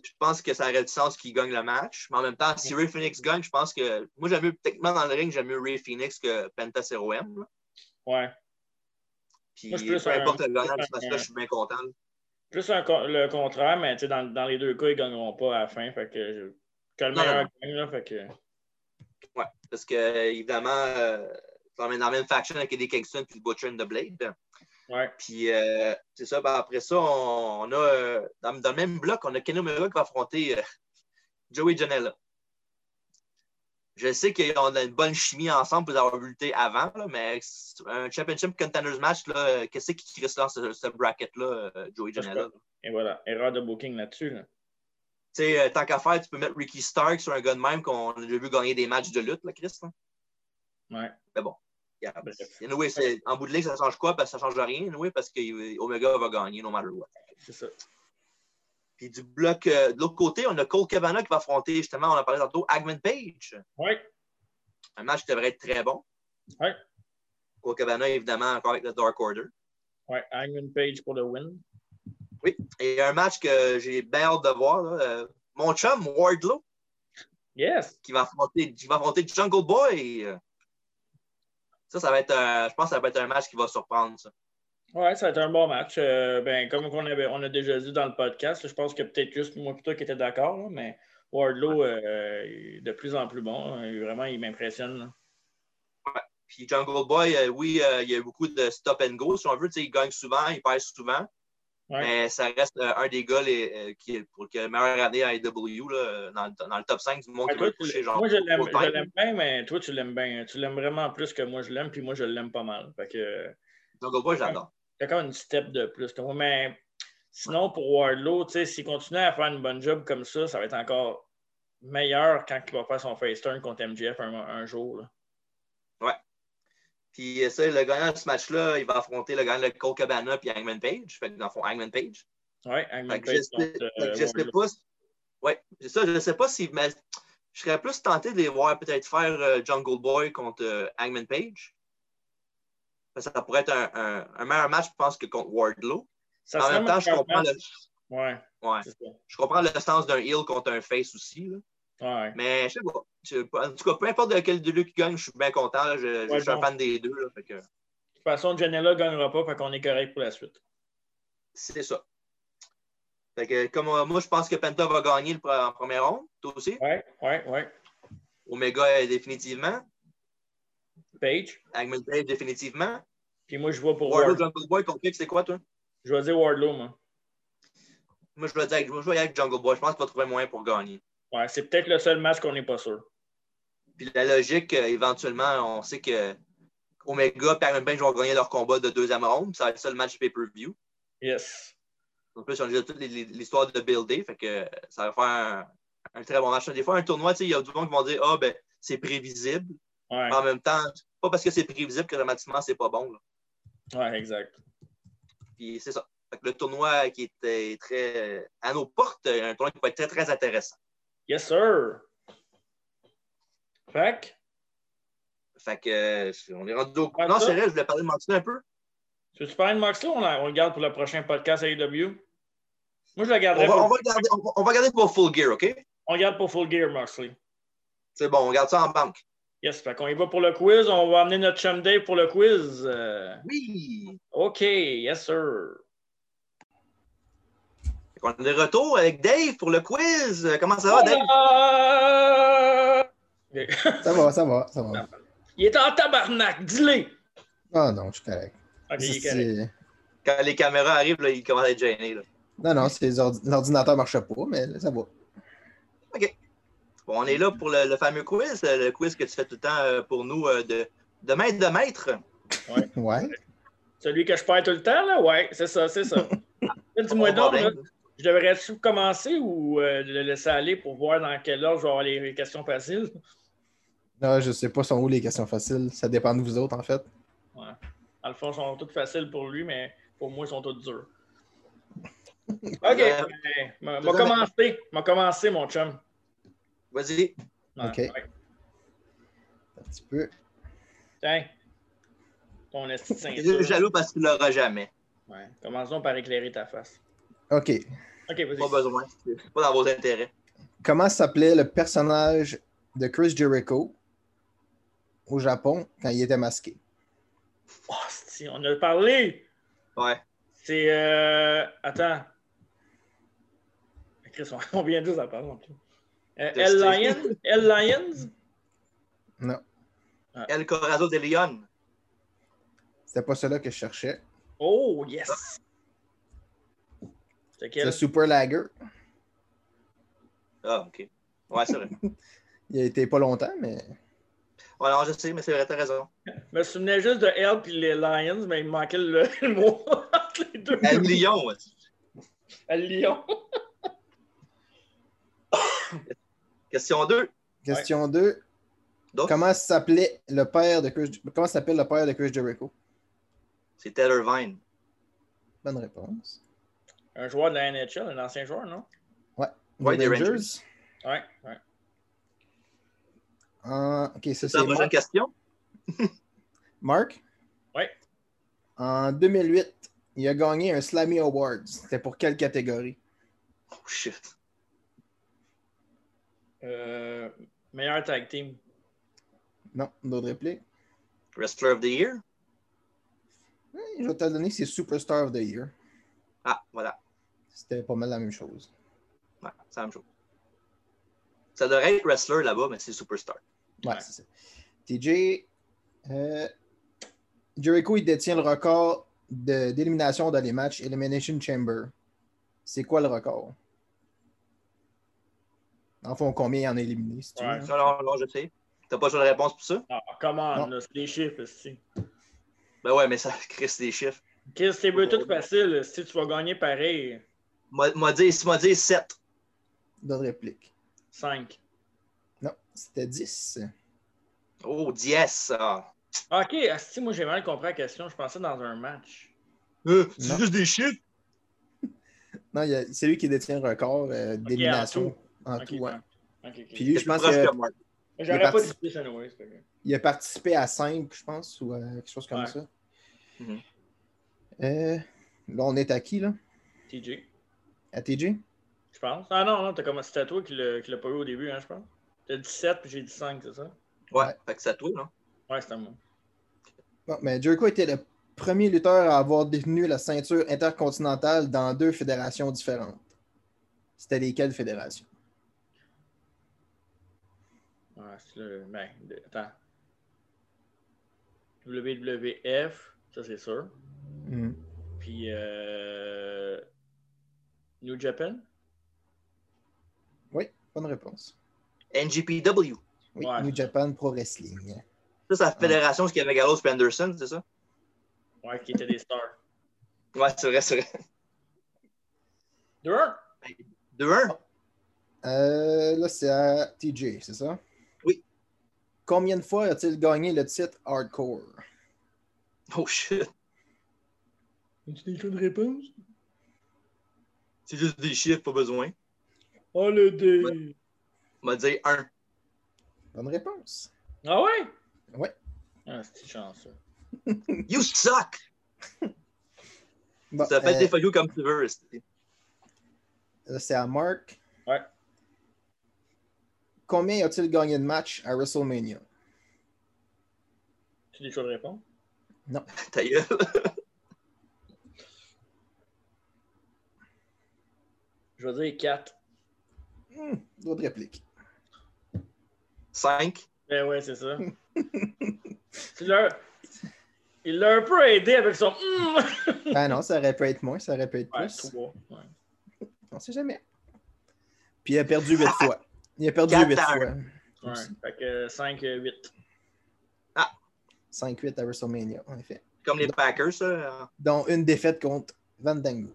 je pense que ça aurait du sens qu'il gagne le match. Mais en même temps, si Ray Phoenix gagne, je pense que. Moi, j'aime mieux, techniquement, dans le ring, j'aime mieux Ray Phoenix que Penta M. Ouais. Puis, Moi, je peu importe le gagnant parce que je suis bien content. Plus le contraire, mais dans, dans les deux cas, ils ne gagneront pas à la fin. Fait que, que le meilleur gagne, là, fait que... Ouais, parce que, évidemment, euh, dans la même faction avec Eddie Kingston et Butcher and the Blade. Ouais. Puis, euh, c'est ça. Ben, après ça, on, a, euh, dans, dans, le même bloc, on a Kenny Omega qui va affronter euh, Joey Janela je sais qu'ils ont une bonne chimie ensemble pour avoir lutté avant, mais un Championship Contenders match, qu'est-ce qui reste dans ce, bracket-là, euh, Joey Janela? Et voilà, erreur de booking là-dessus. Tu sais, euh, tant qu'à faire, tu peux mettre Ricky Stark sur un gars de même qu'on a déjà vu gagner des matchs de lutte, là, Chris. Ouais. Mais bon. Yeah. Anyway, en bout de ligne, ça change quoi? Parce que ça change rien, anyway, parce que Omega va gagner, no matter what. C'est ça. Puis du bloc, euh, de l'autre côté, on a Cole Cabana qui va affronter, justement, on en parlait tantôt, Agman Page. Oui. Un match qui devrait être très bon. Ouais. Cole Cabana, évidemment, encore avec le Dark Order. Ouais, Hangman Page pour le win. Et un match que j'ai bien hâte de voir, là, euh, mon chum, Wardlow, Yes. qui va affronter, qui va affronter Jungle Boy. Ça, ça va être, un- je pense que ça va être un match qui va surprendre, ça. Ouais, ça va être un bon match. Euh, ben, comme on, avait, on a déjà dit dans le podcast, je pense que peut-être juste moi et toi qui étais d'accord, mais Wardlow euh, est de plus en plus bon. hein. Vraiment, il m'impressionne. là. Puis Jungle Boy, euh, oui, euh, il y a beaucoup de stop and go, si on veut. Tu sais, il gagne souvent, il perd souvent. Ouais. Mais ça reste un des gars les, qui est pour le meilleur année à AEW, là, dans, le- dans le top 5 du monde Ouais, qui toi, toucher. Genre, moi, je l'aime bien, mais toi, tu l'aimes bien. Tu l'aimes vraiment plus que moi, je l'aime, puis moi, je l'aime pas mal. Fait que Jungle Boy, j'adore. Même une step de plus. Mais sinon, pour Wardlow, s'il continue à faire une bonne job comme ça, ça va être encore meilleur quand il va faire son face turn contre MJF un, un jour. là. Puis euh, ça, le gagnant de ce match-là, il va affronter le gagnant de Cole Cabana puis Hangman Page. Fait que dans le fond, Hangman Page. Ouais, Fait Hangman Page je sais, euh, je sais pas. Ouais, c'est ça, je ne sais pas si. Mais je serais plus tenté de les voir peut-être faire euh, Jungle Boy contre euh, Hangman Page. Ça pourrait être un, un- un meilleur match, je pense, que contre Wardlow. Ça en même temps, je comprends, match. le, Ouais, ouais, je comprends le sens d'un heel contre un face aussi. là. Ouais. Mais je sais pas. Je- en tout cas, peu importe de lequel de deux qui gagne, je suis bien content. là. Je, suis un fan des deux. là. Fait que De toute façon, Janela ne gagnera pas, fait qu'on est correct pour la suite. c'est ça. Fait que, comme euh, moi, je pense que Penta va gagner le en première ronde. Toi aussi. Ouais, ouais, ouais. Omega euh, définitivement. Page? Hangman Page définitivement. Puis moi, je vois pour Wardlow, Wardlow. Jungle Boy, qui, c'est quoi, toi? Je vais dire Wardlow, moi. Moi, je vais dire je vais avec Jungle Boy. Je pense qu'il va trouver un moyen pour gagner. Ouais, c'est peut-être le seul match qu'on n'est pas sûr. Puis la logique, euh, éventuellement, on sait que Omega et Page vont gagner leur combat de deuxième ronde. Ça va être le match pay-per-view. Yes. En plus, on a déjà toute l'histoire de builder, fait que ça va faire un, un très bon match. Des fois, un tournoi, tu sais, il y a du monde qui vont dire Ah, ben, c'est prévisible. Ouais, En même temps, pas parce que c'est prévisible que automatiquement, c'est pas bon. là. ouais, exact. Puis c'est ça. Fait que le tournoi qui était très euh, à nos portes, un tournoi qui va être très, très intéressant. Yes, sir. Fait que, Fait que euh, on est rendu au. Non, c'est vrai, je voulais parler de Moxley un peu. tu veux-tu parler de Moxley? Ou on, on le garde pour le prochain podcast AEW? Moi, je le On garderai va, pour, on va regarder, on va- on va regarder pour Full Gear, OK? on le garde pour Full Gear, Moxley. C'est bon, on garde ça en banque. Yes, fait qu'on y va pour le quiz. On va amener notre chum Dave pour le quiz. Euh, Oui! OK, yes, sir. Fait qu'on est de retour avec Dave pour le quiz. Comment ça va, Dave? Ok. Ça va, ça va, ça va. Il est en tabarnak, dis-le! Ah non, je suis correct. Ok, il est C'est- correct. c'est- Quand les caméras arrivent, là, il commence à être gêné. Là. Non, non, l'ordinateur ne marche pas, mais ça va. Bon, on est là pour le, le fameux quiz, le quiz que tu fais tout le temps euh, pour nous euh, de, de maître de maître. Ouais. Celui que je perds tout le temps, là? Ouais, c'est ça, c'est ça. Dis-moi donc, là, je devrais-tu commencer ou euh, le laisser aller pour voir dans quel ordre je vais avoir les questions faciles? Non, je sais pas sont où les questions faciles. Ça dépend de vous autres, en fait. Ouais. Dans le fond, elles sont toutes faciles pour lui, mais pour moi, elles sont toutes dures. OK, Euh, ben, m'a m'a commencé, m'a commencé, mon chum. Vas-y. Ouais, OK. ouais. Un petit peu. Tiens, ton esti de Je suis ceinture. jaloux parce que tu l'auras jamais. Ouais. Commençons par éclairer ta face. OK. OK, Pas vas-y. besoin. C'est pas dans vos intérêts. Comment s'appelait le personnage de Chris Jericho au Japon quand il était masqué? Oh, si, on a parlé. Ouais. C'est. Euh... Attends. Chris, on- on vient de ça parler. en plus. Euh, De L. Steve. Lion? L. Lions? Non. El Corazon de Leon. C'était pas cela que je cherchais. Oh, yes! C'est C'est quel? le Super Lager. Ah, OK. Ouais, c'est vrai. Il a été pas longtemps, mais. Ouais, non, je sais, mais c'est vrai, t'as raison. Je me souvenais juste de L et les Lions, mais il me manquait le, le mot entre les deux. El Lion, ouais. El Lion. Question 2. Question 2. D'autres? Comment s'appelait le père de Chris... Comment s'appelle le père de Chris Jericho? C'est Taylor Vine. Bonne réponse. Un joueur de la NHL, un ancien joueur, non? Ouais, Les des Rangers. Ouais, ouais. Ok, ça C'est la prochaine question? Mark? Ouais. En 2008, il a gagné un Slammy Awards. C'était pour quelle catégorie? Oh shit. Euh, meilleur tag team. Non, d'autres répliques. Wrestler of the Year? Je vais te le donner, c'est Superstar of the Year. Ah, voilà. C'était pas mal la même chose. Ouais, c'est la même chose. Ça devrait être Wrestler là-bas, mais c'est Superstar. Ouais, Ouais. c'est ça. TJ, euh, Jericho, il détient le record de- d'élimination dans les matchs Elimination Chamber. C'est quoi le record? En fond, combien il en a éliminé? si tu veux, Ouais. hein? Non, non, non, je sais. T'as pas de réponse pour ça? Ah, comment, c'est des chiffres, si. Ben ouais, mais ça crée des chiffres. Chris, c'est beau, tout facile. Si tu vas gagner pareil, M'a m'a dit, m'a dit 7. D'autres répliques. 5. Non, c'était 10. Oh, 10. Ah. Ok, si moi j'ai mal compris la question, je pensais dans un match. Euh, c'est juste des chiffres? Non, c'est lui qui détient le record euh, d'élimination en tout. ouais. Puis lui, C'est je pense que. J'aurais pas dit anyway, c'est il a participé à 5, je pense, ou à quelque chose comme Ouais. ça. Mhm. Euh, là, on est à qui, là? TJ, À TJ? je pense. Ah non, non, t'as commencé, c'était toi qui l'a qui l'a pas eu au début, hein, je pense. T'as dit 7 puis j'ai dit 5, c'est ça? Ouais, Ouais. fait que c'est à toi, non? Ouais, c'était moi. Bon, mais Jericho était le premier lutteur à avoir détenu la ceinture intercontinentale dans deux fédérations différentes. C'était lesquelles fédérations? Ouais, c'est le. Ben, de- attends. WWF, ça c'est sûr. Mhm. Puis euh... New Japan? Oui, bonne réponse. NGPW. Oui, Ouais, New Japan Pro Wrestling. Ça, c'est la fédération y avait Gallows et Anderson, c'est ça? Ouais, qui étaient des stars. Ouais, c'est vrai, c'est vrai. 2-1? 2-1. Euh, là, c'est à TJ, c'est ça? Combien de fois a-t-il gagné le titre Hardcore? Oh shit. As-tu des choix de réponse? C'est juste des chiffres, pas besoin. Oh le dé! m'a dit 1. Bonne réponse. Ah ouais? Ouais. Ah, c'est chanceux. You suck! Bon, Ça fait euh, des feuilles comme tu veux. c'est- là, c'est à Mark. Ouais. Combien a-t-il gagné de matchs à WrestleMania? Tu des choix de réponse? Ta gueule. Je vais dire 4. Hmm, D'autres répliques. 5. Ben ouais, c'est ça. L'as- Il l'a un peu aidé avec son. Mm! Ah non, ça aurait pu être moins, ça aurait pu être Ouais, plus. 3. Ouais. On sait jamais. Puis il a perdu 8 fois. Il a perdu Quatre 8 à fois. ouais. Fait que 5, 8. 5-8 à WrestleMania, en effet. Comme les Packers, ça. Dont une défaite contre Vandango.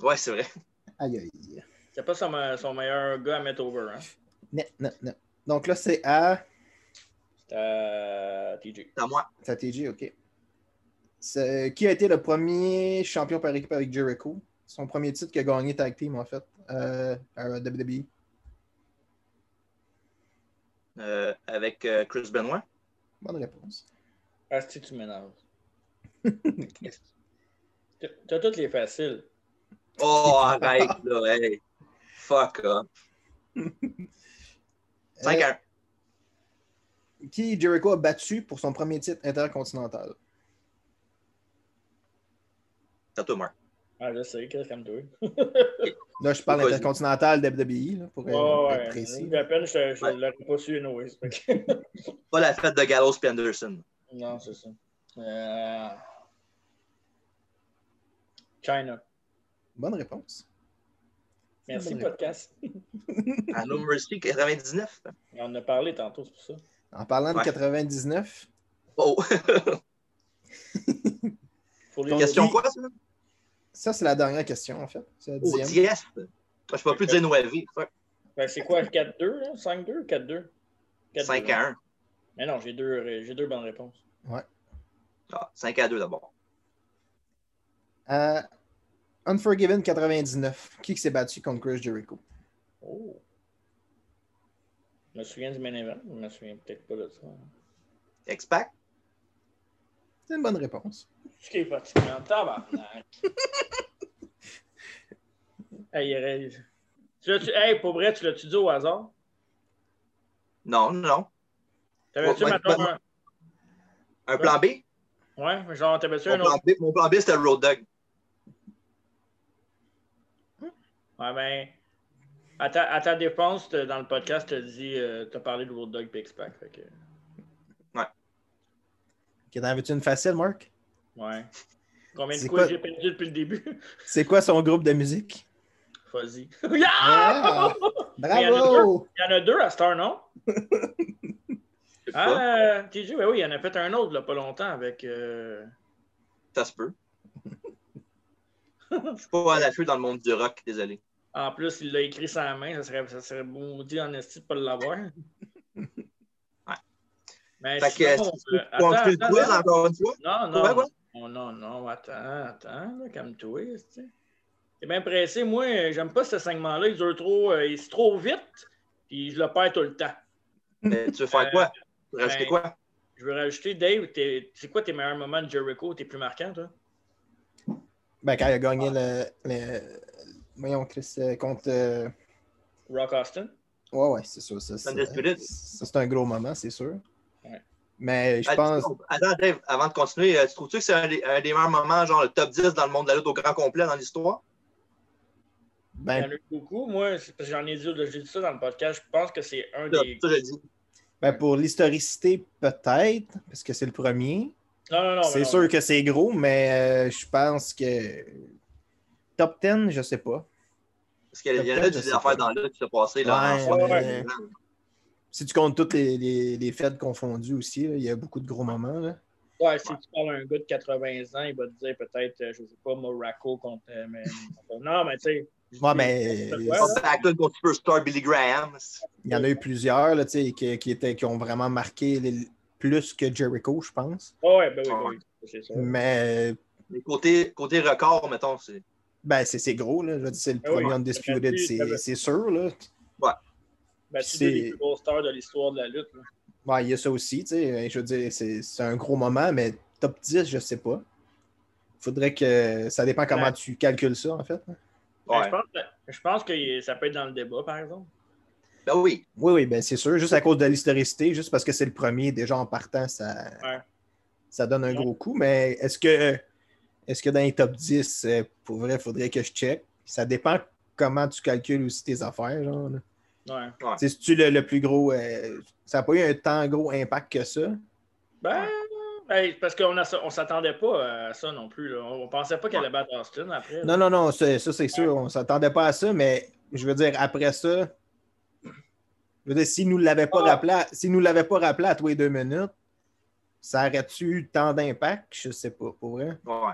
Ouais, c'est vrai. Aïe aïe. C'est pas son, me- son meilleur gars à mettre over. Hein? Non, non, non. Donc là, c'est à. C'est à TJ. C'est à moi. C'est à TJ, ok. Qui a été le premier champion par équipe avec Jericho? Son premier titre qu'il a gagné tag team, en fait. Euh, à WWE. Euh, avec euh, Chris Benoit. Bonne réponse. Ah, si tu m'énerves. T'as- T'as toutes les faciles. Oh, arrête, là. Hey. Fuck off. 5 Euh, à 1. qui Jericho a battu pour son premier titre intercontinental? C'est à toi, Marc. Ah, je sais, qu'est-ce comme toi. Là, je parle intercontinental là, pour Ouais, euh, ouais. être précis. À peine, je, je Ouais. l'aurais pas su, que- Pas la fête de Gallows et Anderson. non, c'est ça. Euh... China. Bonne réponse. Merci, Bonne podcast. À No Mercy 99. On en a parlé tantôt, c'est pour ça. En parlant de Ouais. 99, Oh. Pour les Question quoi, ça? Ça, c'est la dernière question, en fait. C'est la Oh, dixième. 10. Je peux pas plus dire. Fuck. Ben, c'est quoi, 4-2, là? 5-2 ou 4-2? Quatre 5 deux. à 1. Mais non, j'ai deux, j'ai deux bonnes réponses. Ah, 5 à 2 d'abord. Euh, Unforgiven 99. Qui qui s'est battu contre Chris Jericho? Oh. Je me souviens du main event, je me souviens peut-être pas de ça. X-Pac? C'est une bonne réponse. Ce qui est fatigant, tabarnak. hey, Tu hey, pour vrai, tu l'as-tu dit au hasard? Non, non. T'avais-tu, Ouais, un... Un plan B? Ouais, genre, t'avais-tu un plan autre? B, mon plan B, c'était le Road Dog. Ouais, ben... À ta, à ta défense, dans le podcast, t'as dit... euh, t'as parlé de Road Dog et X-Pac, fait que... T'en veux-tu une facile, Mark? Ouais. Combien de quoi- j'ai perdu depuis le début? C'est quoi son groupe de musique? Fuzzy. Ah! il y en a Bravo! Il y en a deux à Star, non? Ah, TJ, ben oui, il en a fait un autre, là, pas longtemps, avec... euh, Ça se peut. Je suis pas à l'affût dans le monde du rock, désolé. En plus, il l'a écrit sans main, ça serait, ça serait maudit en esti de pas l'avoir. Mais Fait que, sinon, que euh, tu attends, continues le attends, quiz attends. encore une fois? Non, non, Ouais, ouais. non, non, non, attends, attends, là, calme-toi. T'es bien pressé, moi, j'aime pas ce segment-là, il dure trop, euh, il est trop vite, puis je le perds tout le temps. Mais tu veux faire Euh, quoi? Tu veux rajouter ben, quoi? Je veux rajouter, Dave, t'es- c'est quoi tes meilleurs moments de Jericho, tes plus marquants, toi? Ben, quand il a gagné le. le... Voyons, Chris, euh, contre. euh, Rock Austin? Ouais, ouais, c'est sûr. Ça, c'est- Undisputed. ça, c'est un gros moment, c'est sûr. Mais je pense. Attends, Dave, avant de continuer, euh, tu trouves-tu que c'est un, des- un des meilleurs moments, genre le top 10 dans le monde de la lutte au grand complet dans l'histoire? Il y en Ben, a eu beaucoup. Moi, c'est parce que j'en ai dit, j'ai dit ça dans le podcast. Je pense que c'est un Ça, des. ça, je le dis. ben, pour l'historicité, peut-être, parce que c'est le premier. Non, non, non. c'est non. sûr que c'est gros, mais euh, je pense que. Top 10, je sais pas. Parce qu'il y en a des sais affaires pas. dans la lutte qui se passaient là, Ouais, en ouais, 60 ouais. Si tu comptes toutes les, les, les fêtes confondues aussi, là, il y a beaucoup de gros moments. Là. Ouais, si tu parles à un gars de 80 ans, il va te dire peut-être, euh, je sais pas, Morocco contre. euh, mais- Non, mais tu sais. je Ouais, mais- Ouais? Backlund contre Superstar Billy Graham. Il y en a eu plusieurs là, tu sais, qui, qui, étaient, qui ont vraiment marqué les- plus que Jericho, je pense. Ah ouais, ben oui, ben oui, c'est ça. Mais côté, côté record, mettons, c'est. ben, c'est c'est gros. Là. Je veux dire, c'est le Ah premier ouais. Undisputed, c'est sûr. Là. Ben, c'est c'est- deux des plus grosses stars de l'histoire de la lutte. là. Ouais, il y a ça aussi. tu sais. Je veux dire, c'est c'est un gros moment, mais top 10, je sais pas. Faudrait que. Ça dépend comment Ouais. tu calcules ça, en fait. Ben, Ouais. je pense, que- je pense que ça peut être dans le débat, par exemple. Ben oui. Oui, oui, ben c'est sûr. Juste à cause de l'historicité, juste parce que c'est le premier, déjà en partant, ça, Ouais. ça donne un Ouais. gros coup. Mais est-ce que est-ce que dans les top 10, euh, pour vrai, il faudrait que je check? Ça dépend comment tu calcules aussi tes affaires. Genre, là. Ouais. Ouais. Tu sais, Si tu le, le plus gros, euh, ça n'a pas eu un tant gros impact que ça? Ben, ben, parce qu'on ne s'attendait pas à ça non plus. Là. On pensait pas qu'elle allait battre Austin après. là. Non, non, non, ça, ça, c'est sûr, on ne s'attendait pas à ça, mais je veux dire, après ça, je veux dire, s'ils ne nous l'avaient pas, Ah. rappelé nous l'avaient pas rappelé à tous les deux minutes, ça aurait-tu eu tant d'impact? Je sais pas, pour vrai. Ouais.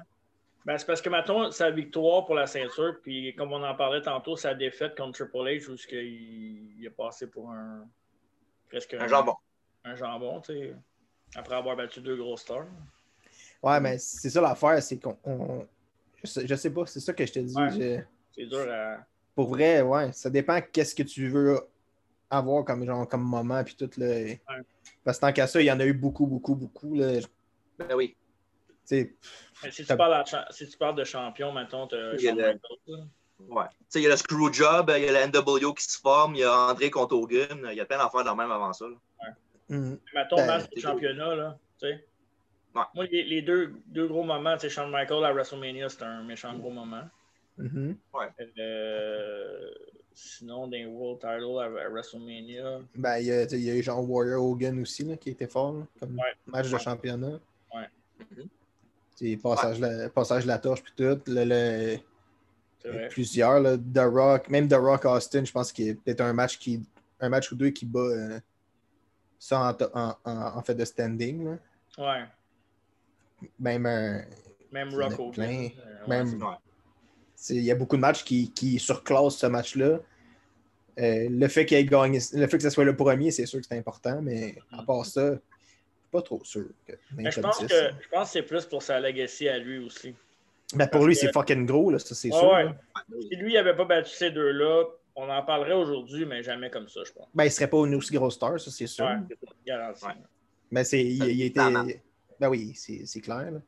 Ben, c'est parce que, mettons, sa victoire pour la ceinture, puis comme on en parlait tantôt, sa défaite contre Triple H, où ce qu'il- il est passé pour un. presque Un jambon. Un jambon, tu sais. Après avoir battu deux grosses stars. Ouais, mais c'est ça l'affaire, c'est qu'on. on- Je, sais, je sais pas, c'est ça que je te dis. Ouais. je- C'est dur à. Pour vrai, ouais, ça dépend qu'est-ce que tu veux avoir comme, genre, comme moment, puis tout. Là. Parce que tant qu'à ça, il y en a eu beaucoup, beaucoup, beaucoup. Là. Ben oui. Si, tu parles à cha- si tu parles de champion, mettons, tu Il y a le- Ouais. Il y a le Screwjob, il y a la NWO qui se forme, il y a André contre Hogan, il y a plein d'affaires dans le même avant ça. là. Mettons, Ben, match de c'est championnat, là, tu sais. Ouais. Moi, les, les deux, deux gros moments, tu sais, Shawn Michaels à WrestleMania, c'était un méchant gros moment. mhm. Euh, sinon, des World Title à, à WrestleMania. Ben, il y a, il y a eu genre Warrior Hogan aussi, là, qui était fort, là, comme Ouais. match de Ouais. championnat. Ouais. Mhm. Tu sais, Passage, la, passage de la torche, puis tout. le- le- plusieurs, là, The Rock, même The Rock Austin, je pense qu'il y a peut-être un match qui un match ou deux qui bat euh, ça en, en, en- en fait de standing. là. Ouais. Même un- Même Rock plein. Euh, Même- il y a beaucoup de matchs qui, qui surclassent ce match-là. Euh, le fait qu'il ait gagné, le fait que ce soit le premier, c'est sûr que c'est important, mais à part ça, je suis pas trop sûr. Que mais je, pense que, je pense que c'est plus pour sa legacy à lui aussi. Ben pour lui, c'est fucking gros, là, ça c'est ouais, sûr. Ouais. Si lui n'avait pas battu ces deux-là, on en parlerait aujourd'hui, mais jamais comme ça, je pense. Ben, il serait pas une aussi grosse star, ça c'est sûr. Ouais. Mais c'est, il, il était. Ben oui, c'est clair. Là.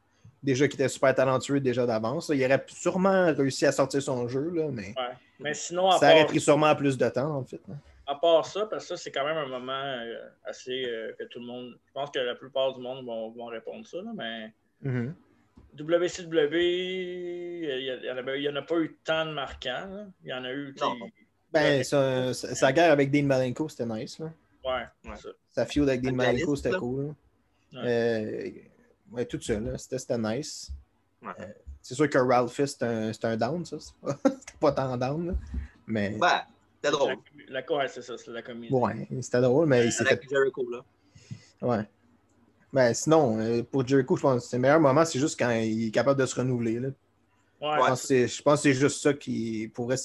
Déjà qu'il était super talentueux déjà d'avance. Il aurait sûrement réussi à sortir son jeu, là, mais, ouais. mais sinon, ça part... aurait pris sûrement plus de temps, en fait. Là. À part ça, parce que ça, c'est quand même un moment euh, assez euh, que tout le monde. Je pense que la plupart du monde vont, vont répondre ça, là, mais. Mm -hmm. WCW, il n'y en, a pas eu tant de marquants. Là. Il y en a eu. Non. Ben, sa, sa guerre avec Dean Malenko, c'était nice. Là. Ouais, ouais. Ça. Sa feud avec Dean Malenko, c'était cool. Ouais. Euh, ouais, tout ça. C'était nice. Ouais. Euh, c'est sûr que Ralphie, c'est un, un, down, ça. C'était pas tant down, là. Mais. Ben, c'était drôle. La, ouais, c'est ça, c'est la comédie. Ouais, c'était drôle, mais il s'est fait. Jericho, là. Ouais. Ben, sinon, euh, pour Jericho, je pense que le meilleur moment, c'est juste quand il est capable de se renouveler. Là. Ouais, je pense que c'est juste ça qui pourrait.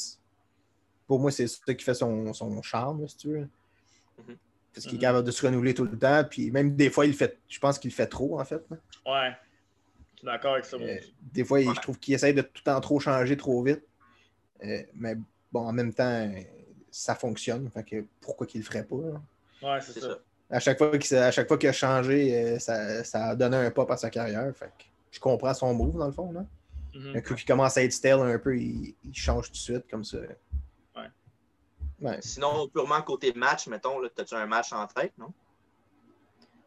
Pour moi, c'est ça qui fait son, son charme, là, si tu veux. Mhm. Parce qu'il est capable de se renouveler tout le temps. Puis même des fois, il fait, je pense qu'il fait trop, en fait. Là. Ouais. Je suis d'accord avec ça. Euh, des fois, il, je trouve qu'il essaie de tout le temps trop changer trop vite. Euh, mais bon, en même temps, ça fonctionne. Fait que pourquoi qu'il le ferait pas? Là? Ouais, c'est ça. ça. À chaque fois qu'il a changé, ça, ça, a donné un pas à sa carrière. Fait que je comprends son move, dans le fond. Là. Mm -hmm. Un coup qui commence à être style un peu, il, il, change tout de suite comme ça. Ouais. ouais. Sinon, purement côté match, mettons, as-tu un match en tête, non?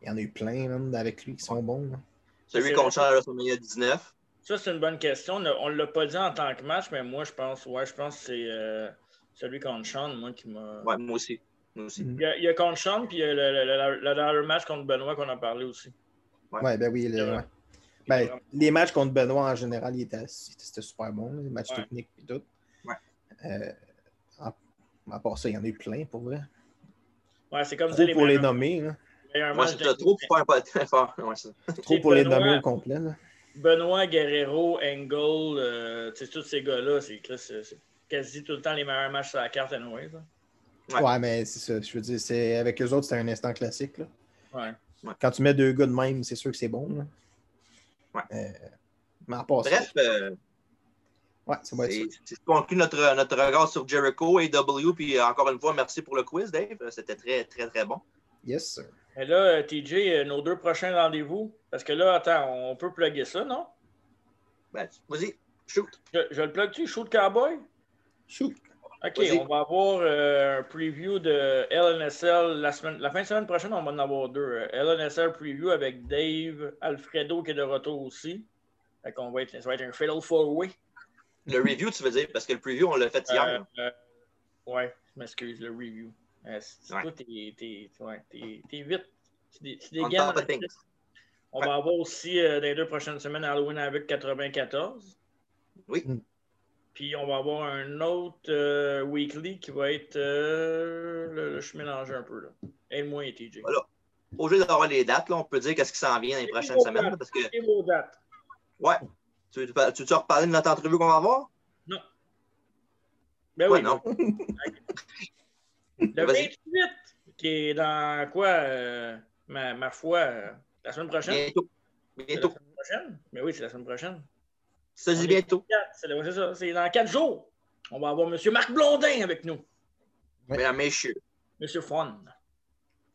Il y en a eu plein, même, avec lui qui sont bons. Là. Celui qu'on change à WrestleMania 19. Ça, c'est une bonne question. On ne l'a pas dit en tant que match, mais moi, je pense, ouais, je pense que c'est euh, celui qu'on chante, moi, qui m'a. Ouais, moi aussi. Moi aussi. Mm. Il, y a, il y a contre Sean, puis il y a le, le, le, le, le match contre Benoît qu'on a parlé aussi. Ouais, ouais ben oui. Le, ouais. Ben, les matchs contre Benoît, en général, c'était super bon. Les matchs Ouais. techniques et tout. Ouais. Euh, à, à part ça, il y en a eu plein, pour vrai. Ouais, c'est comme Trop ça, pour les nommer. Là. Moi, de- trop pour faire pas de fort. Trop pour les nommer au complet. Là. Benoît, Guerrero, Angle, euh, tu sais, tous ces gars-là, c'est quasi tout le temps les meilleurs matchs sur la carte, anyway. là. Ouais. Ouais, mais c'est ça. Je veux dire, c'est- avec eux autres, c'était un instant classique. Là. Ouais. Quand tu mets deux gars de même, c'est sûr que c'est bon. Là. Ouais. Euh, mais à part Bref, euh, ça, ouais, ça va être c'est ça. conclut notre, notre regard sur Jericho, AW. Puis euh, encore une fois, merci pour le quiz, Dave. C'était très, très, très bon. Yes, sir. Et là, TJ, nos deux prochains rendez-vous, parce que là, attends, on peut plugger ça, non? Ben, vas-y, shoot. Je, je le plug-tu, Shoot Cowboy? Shoot. OK, on va avoir euh, un preview de LNSL la, semaine, la fin de semaine prochaine, on va en avoir deux. Euh, LNSL preview avec Dave, Alfredo qui est de retour aussi. Fait qu'on va être, ça va être un Fatal Four Way. Le review, tu veux dire, parce que le preview, on l'a fait hier. Euh, euh, ouais, je m'excuse, le review. Euh, c'est- Ouais. Toi, t'es, t'es, ouais, t'es, t'es vite. Tu dé- tu On dégaines. Ouais. va avoir aussi euh, dans les deux prochaines semaines Halloween avec 94. Oui. Puis on va avoir un autre euh, weekly qui va être. euh, là, là, je suis mélangé un peu là. Aide-moi et TJ. Voilà. Au lieu d'avoir les dates, là, on peut dire qu'est-ce qui s'en vient dans les prochaines semaines. dates. Parce que, vos dates. ouais. Tu veux, tu veux reparler de notre entrevue qu'on va avoir? Ben Ouais, oui. non? Le Vas-y. 28, qui est dans quoi, euh, ma, ma foi, euh, la semaine prochaine? Bientôt. Bientôt. La semaine prochaine? Mais oui, c'est la semaine prochaine. Ça dit bientôt. C'est dans quatre jours. On va avoir M. Marc Blondin avec nous. Ouais. Mesdames, messieurs. Monsieur Fun.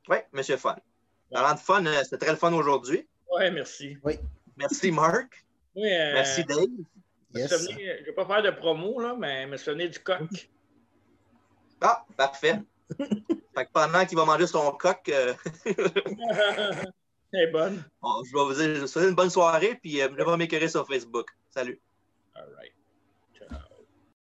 Oui, monsieur Fun. Parlant de fun, euh, c'était très le fun aujourd'hui. Ouais, merci. Merci, Marc. Oui, euh, Merci, Dave. Yes. je ne vais pas faire de promo, là, mais me souvenir du coq. Ah, parfait. fait que pendant qu'il va manger son coq, euh, Elle est bonne. bon, je vais vous dire, je vous souhaite une bonne soirée, puis euh, venez pas m'écœurer sur Facebook. Salut. All right.